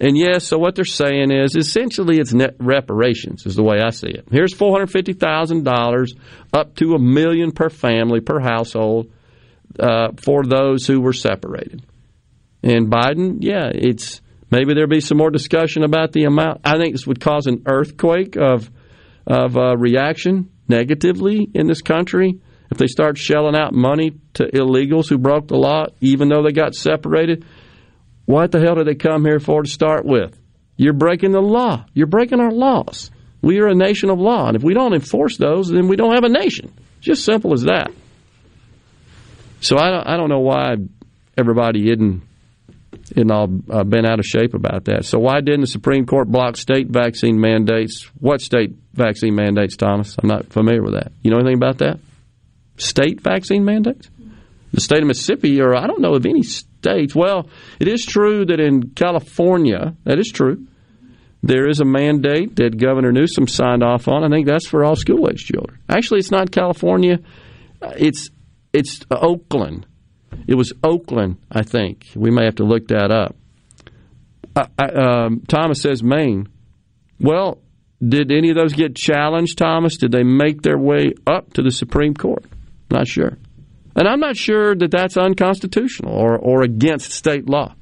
And yes, so what they're saying is essentially it's net reparations is the way I see it. Here's four hundred fifty thousand dollars, up to a million per family per household uh, for those who were separated. And Biden, yeah, it's maybe there'll be some more discussion about the amount. I think this would cause an earthquake of of uh, reaction negatively in this country if they start shelling out money to illegals who broke the law, even though they got separated. What the hell did they come here for to start with? You're breaking the law. You're breaking our laws. We are a nation of law, and if we don't enforce those, then we don't have a nation. It's Just simple as that. So I don't, I don't know why everybody isn't isn't all uh, been out of shape about that. So why didn't the Supreme Court block state vaccine mandates? What state vaccine mandates, Thomas? I'm not familiar with that. You know anything about that? State vaccine mandates? The state of Mississippi, or I don't know of any states. Well, it is true that in California, that is true. There is a mandate that Governor Newsom signed off on. I think that's for all school age children. Actually, it's not California. Uh, It's it's Oakland. It was Oakland, I think. We may have to look that up. I, I, um, Thomas says Maine. Well, did any of those get challenged, Thomas? Did they make their way up to the Supreme Court? Not sure. And I'm not sure that that's unconstitutional or, or against state law.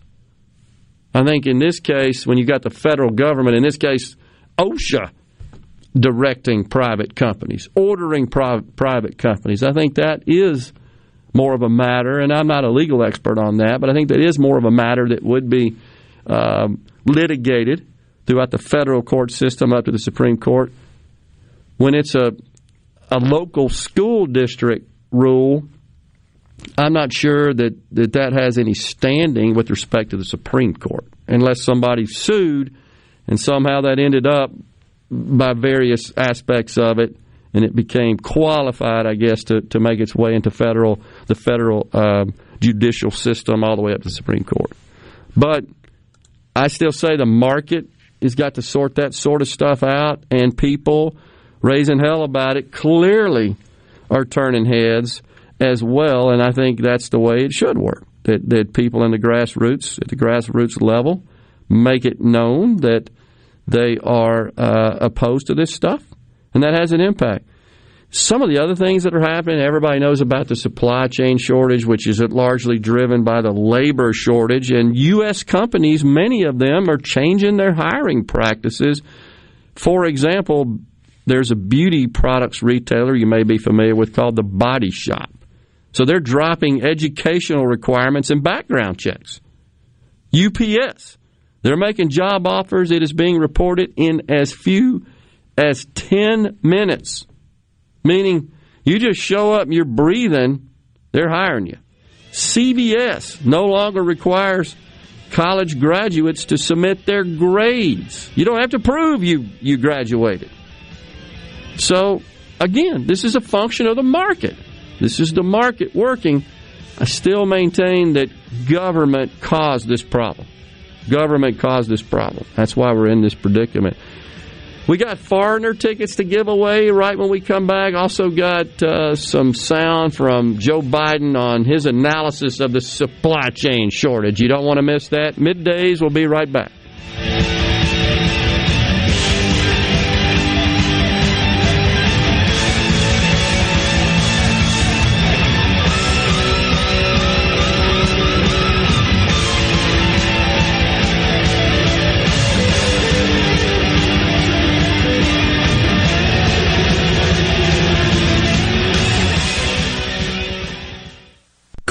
I think in this case, when you got the federal government, in this case, OSHA, directing private companies, ordering pri- private companies, I think that is more of a matter, and I'm not a legal expert on that, but I think that is more of a matter that would be um, litigated throughout the federal court system up to the Supreme Court. When it's a a local school district rule, I'm not sure that, that that has any standing with respect to the Supreme Court, unless somebody sued and somehow that ended up by various aspects of it, and it became qualified, I guess, to, to make its way into federal the federal um judicial system all the way up to the Supreme Court. But I still say the market has got to sort that sort of stuff out, and people raising hell about it clearly are turning heads as well, and I think that's the way it should work. That that people in the grassroots at the grassroots level make it known that they are uh, opposed to this stuff, and that has an impact. Some of the other things that are happening, everybody knows about the supply chain shortage, which is largely driven by the labor shortage. And U.S. companies, many of them, are changing their hiring practices. For example, there's a beauty products retailer you may be familiar with called The Body Shop. So they're dropping educational requirements and background checks. UPS, they're making job offers, it is being reported, in as few as 10 minutes. Meaning, you just show up you're breathing, they're hiring you. CBS no longer requires college graduates to submit their grades. You don't have to prove you, you graduated. So, again, this is a function of the market. This is the market working. I still maintain that government caused this problem. Government caused this problem. That's why we're in this predicament. We got foreigner tickets to give away right when we come back. Also, got uh, some sound from Joe Biden on his analysis of the supply chain shortage. You don't want to miss that. Middays, we'll be right back.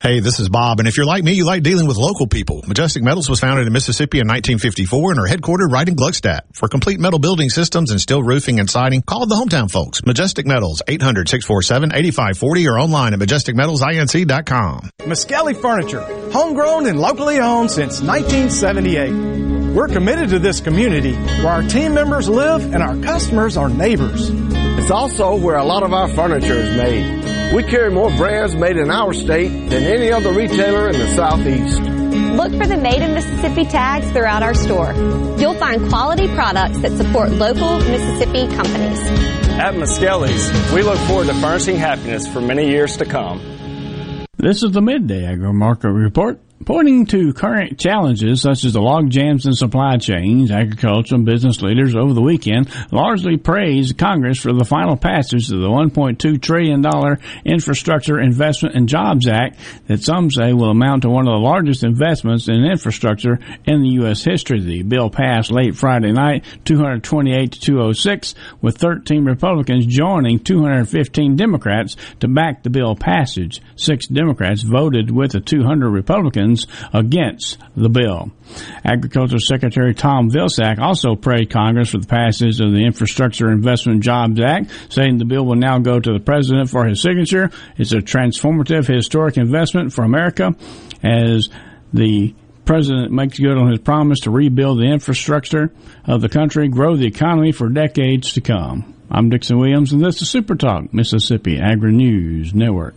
Hey, this is Bob, and if you're like me, you like dealing with local people. Majestic Metals was founded in Mississippi in 1954 and are headquartered right in Gluckstadt. For complete metal building systems and steel roofing and siding, call the hometown folks. Majestic Metals, 800-647-8540 or online at majesticmetalsinc.com. Miskelly Furniture, homegrown and locally owned since 1978. We're committed to this community where our team members live and our customers are neighbors. It's also where a lot of our furniture is made. We carry more brands made in our state than any other retailer in the Southeast. Look for the Made in Mississippi tags throughout our store. You'll find quality products that support local Mississippi companies. At Miskelly's, we look forward to furnishing happiness for many years to come. This is the Midday Agro Market Report. Pointing to current challenges such as the log jams in supply chains, agricultural and business leaders over the weekend largely praised Congress for the final passage of the $1.2 trillion Infrastructure Investment and Jobs Act that some say will amount to one of the largest investments in infrastructure in the U.S. history. The bill passed late Friday night, 228 to 206, with 13 Republicans joining 215 Democrats to back the bill passage. Six Democrats voted with the 200 Republicans against the bill. Agriculture Secretary Tom Vilsack also prayed Congress for the passage of the Infrastructure Investment Jobs Act, saying the bill will now go to the President for his signature. It's a transformative, historic investment for America as the President makes good on his promise to rebuild the infrastructure of the country, grow the economy for decades to come. I'm Dixon Williams, and this is Super Talk, Mississippi Agri News Network.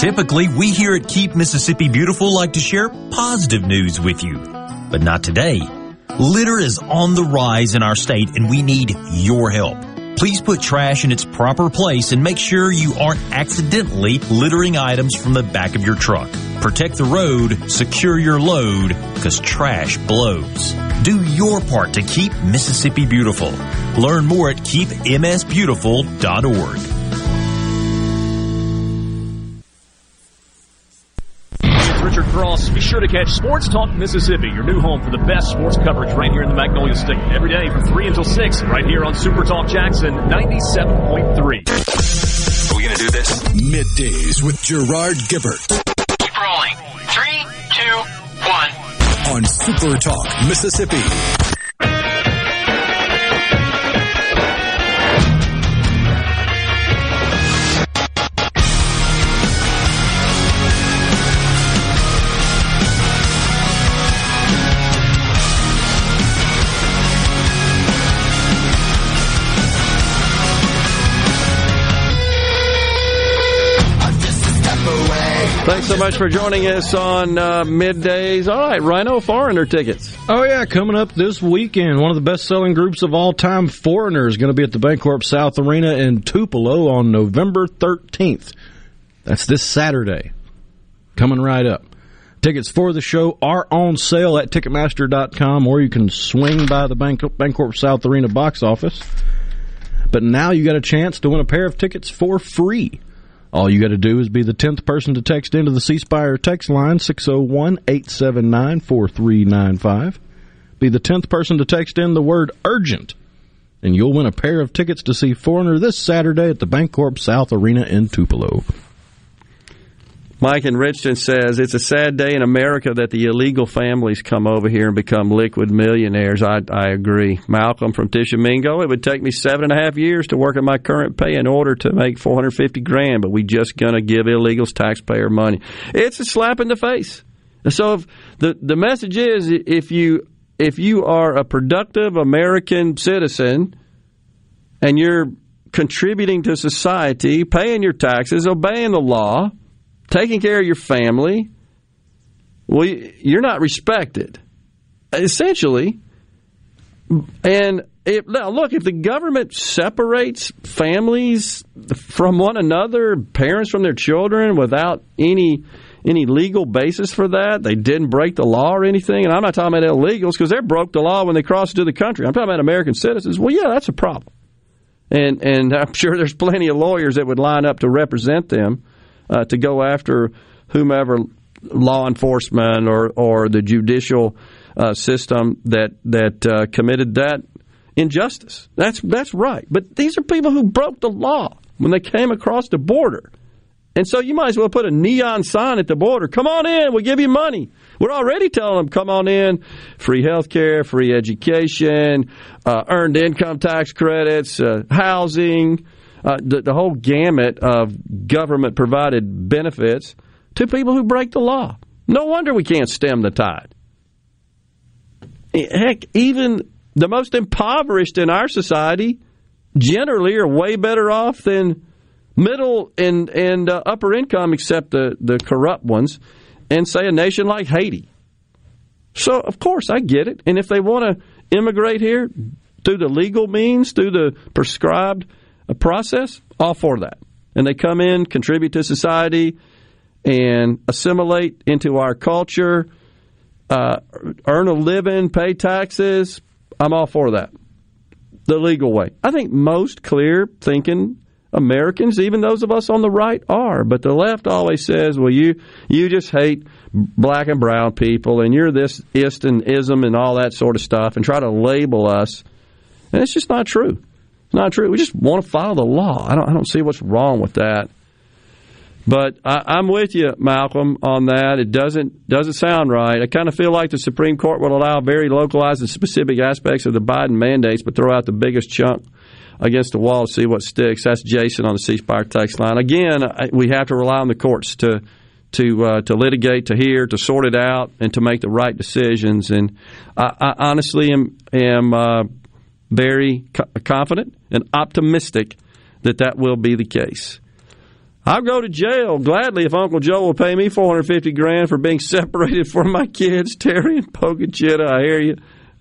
Typically, we here at Keep Mississippi Beautiful like to share positive news with you, but not today. Litter is on the rise in our state and we need your help. Please put trash in its proper place and make sure you aren't accidentally littering items from the back of your truck. Protect the road, secure your load, because trash blows. Do your part to keep Mississippi beautiful. Learn more at keepmsbeautiful.org. Cross. Be sure to catch Sports Talk Mississippi, your new home for the best sports coverage right here in the Magnolia State. Every day from 3 until 6, right here on Super Talk Jackson 97.3. Are we going to do this? Middays with Gerard Gibert Keep rolling. Three, two, one. on Super Talk, Mississippi. Thanks so much for joining us on uh, middays. All right, Rhino Foreigner tickets. Oh yeah, coming up this weekend, one of the best-selling groups of all time, Foreigners, going to be at the Bancorp South Arena in Tupelo on November 13th. That's this Saturday. coming right up. Tickets for the show are on sale at Ticketmaster.com, or you can swing by the Bank- Bancorp South Arena box office. But now you got a chance to win a pair of tickets for free. All you got to do is be the 10th person to text into the C Spire text line 601 879 4395. Be the 10th person to text in the word urgent, and you'll win a pair of tickets to see Foreigner this Saturday at the Bancorp South Arena in Tupelo. Mike in Richton says it's a sad day in America that the illegal families come over here and become liquid millionaires. I, I agree. Malcolm from Tishomingo, it would take me seven and a half years to work at my current pay in order to make 450 grand, but we just gonna give illegals taxpayer money. It's a slap in the face. So if the the message is if you if you are a productive American citizen and you're contributing to society, paying your taxes, obeying the law, taking care of your family, well, you're not respected, essentially. And if, now, look, if the government separates families from one another, parents from their children, without any any legal basis for that, they didn't break the law or anything. And I'm not talking about illegals because they broke the law when they crossed into the country. I'm talking about American citizens. Well, yeah, that's a problem. And and I'm sure there's plenty of lawyers that would line up to represent them uh, to go after whomever law enforcement or or the judicial uh, system that that uh, committed that injustice. That's that's right. But these are people who broke the law when they came across the border. And so you might as well put a neon sign at the border. Come on in, we'll give you money. We're already telling them, come on in, free health care, free education, uh, earned income tax credits, uh, housing, uh, the, the whole gamut of government provided benefits to people who break the law. No wonder we can't stem the tide. Heck, even the most impoverished in our society generally are way better off than middle and and uh, upper income, except the the corrupt ones, and say a nation like Haiti. So of course I get it, and if they want to immigrate here through the legal means, through the prescribed uh, process, all for that, and they come in, contribute to society, and assimilate into our culture, uh, earn a living, pay taxes. I'm all for that. The legal way. I think most clear thinking Americans, even those of us on the right, are. But the left always says, well, you, you just hate black and brown people, and you're this ist and ism and all that sort of stuff, and try to label us. And it's just not true. Not true. We just want to follow the law. I don't, I don't see what's wrong with that. But I, am with you, Malcolm, on that. It doesn't doesn't sound right. I kind of feel like the Supreme Court will allow very localized and specific aspects of the Biden mandates, but throw out the biggest chunk against the wall to see what sticks. That's Jason on the C Spire text line. Again, we have to rely on the courts to to uh, to litigate, to hear, to sort it out, and to make the right decisions. And I, I honestly am am uh, very co- confident and optimistic that that will be the case. I'll go to jail gladly if Uncle Joe will pay me 450 grand for being (laughs) separated from my kids, Terry and Pocachitta. I hear you.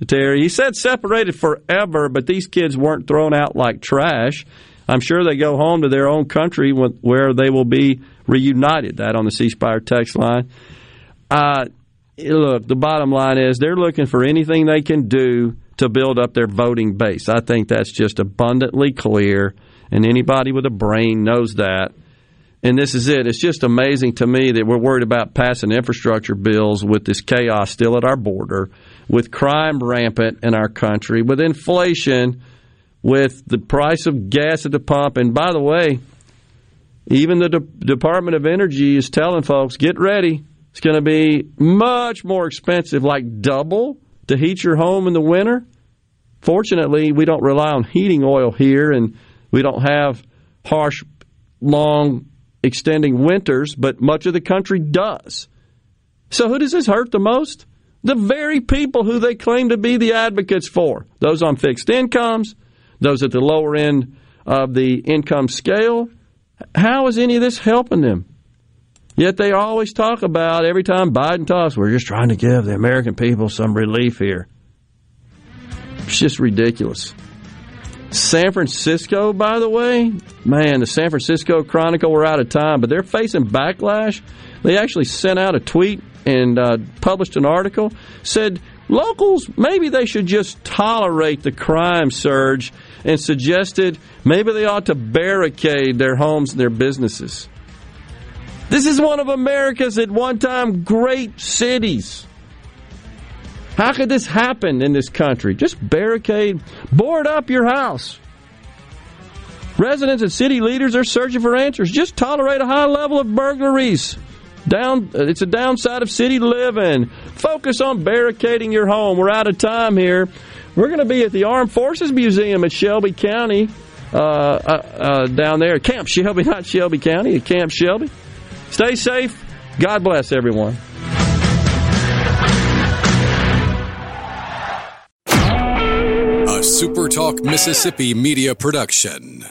Terry. He said separated forever, but these kids weren't thrown out like trash. I'm sure they go home to their own country where they will be reunited. That on the C Spire text line. Uh, look, the bottom line is they're looking for anything they can do to build up their voting base. I think that's just abundantly clear, and anybody with a brain knows that. And this is it. It's just amazing to me that we're worried about passing infrastructure bills with this chaos still at our border with crime rampant in our country, with inflation, with the price of gas at the pump. And by the way, even the De- Department of Energy is telling folks, get ready. It's going to be much more expensive, like double to heat your home in the winter. Fortunately, we don't rely on heating oil here, and we don't have harsh, long, extending winters, but much of the country does. So, who does this hurt the most? The very people who they claim to be the advocates for, those on fixed incomes, those at the lower end of the income scale. How is any of this helping them? Yet they always talk about every time Biden talks, we're just trying to give the American people some relief here. It's just ridiculous. San Francisco, by the way, man, the San Francisco Chronicle, we're out of time, but they're facing backlash They actually sent out a tweet and uh, published an article. Said locals maybe they should just tolerate the crime surge, and suggested maybe they ought to barricade their homes and their businesses. This is one of America's at one time great cities. How could this happen in this country? Just barricade, board up your house. Residents and city leaders are searching for answers. Just tolerate a high level of burglaries. Down, it's a downside of city living. Focus on barricading your home. We're out of time here. We're going to be at the Armed Forces Museum at Shelby County, uh, uh, uh, down there, Camp Shelby, (laughs) not Shelby County, Camp Shelby. Stay safe. God bless everyone. A SuperTalk Mississippi media production.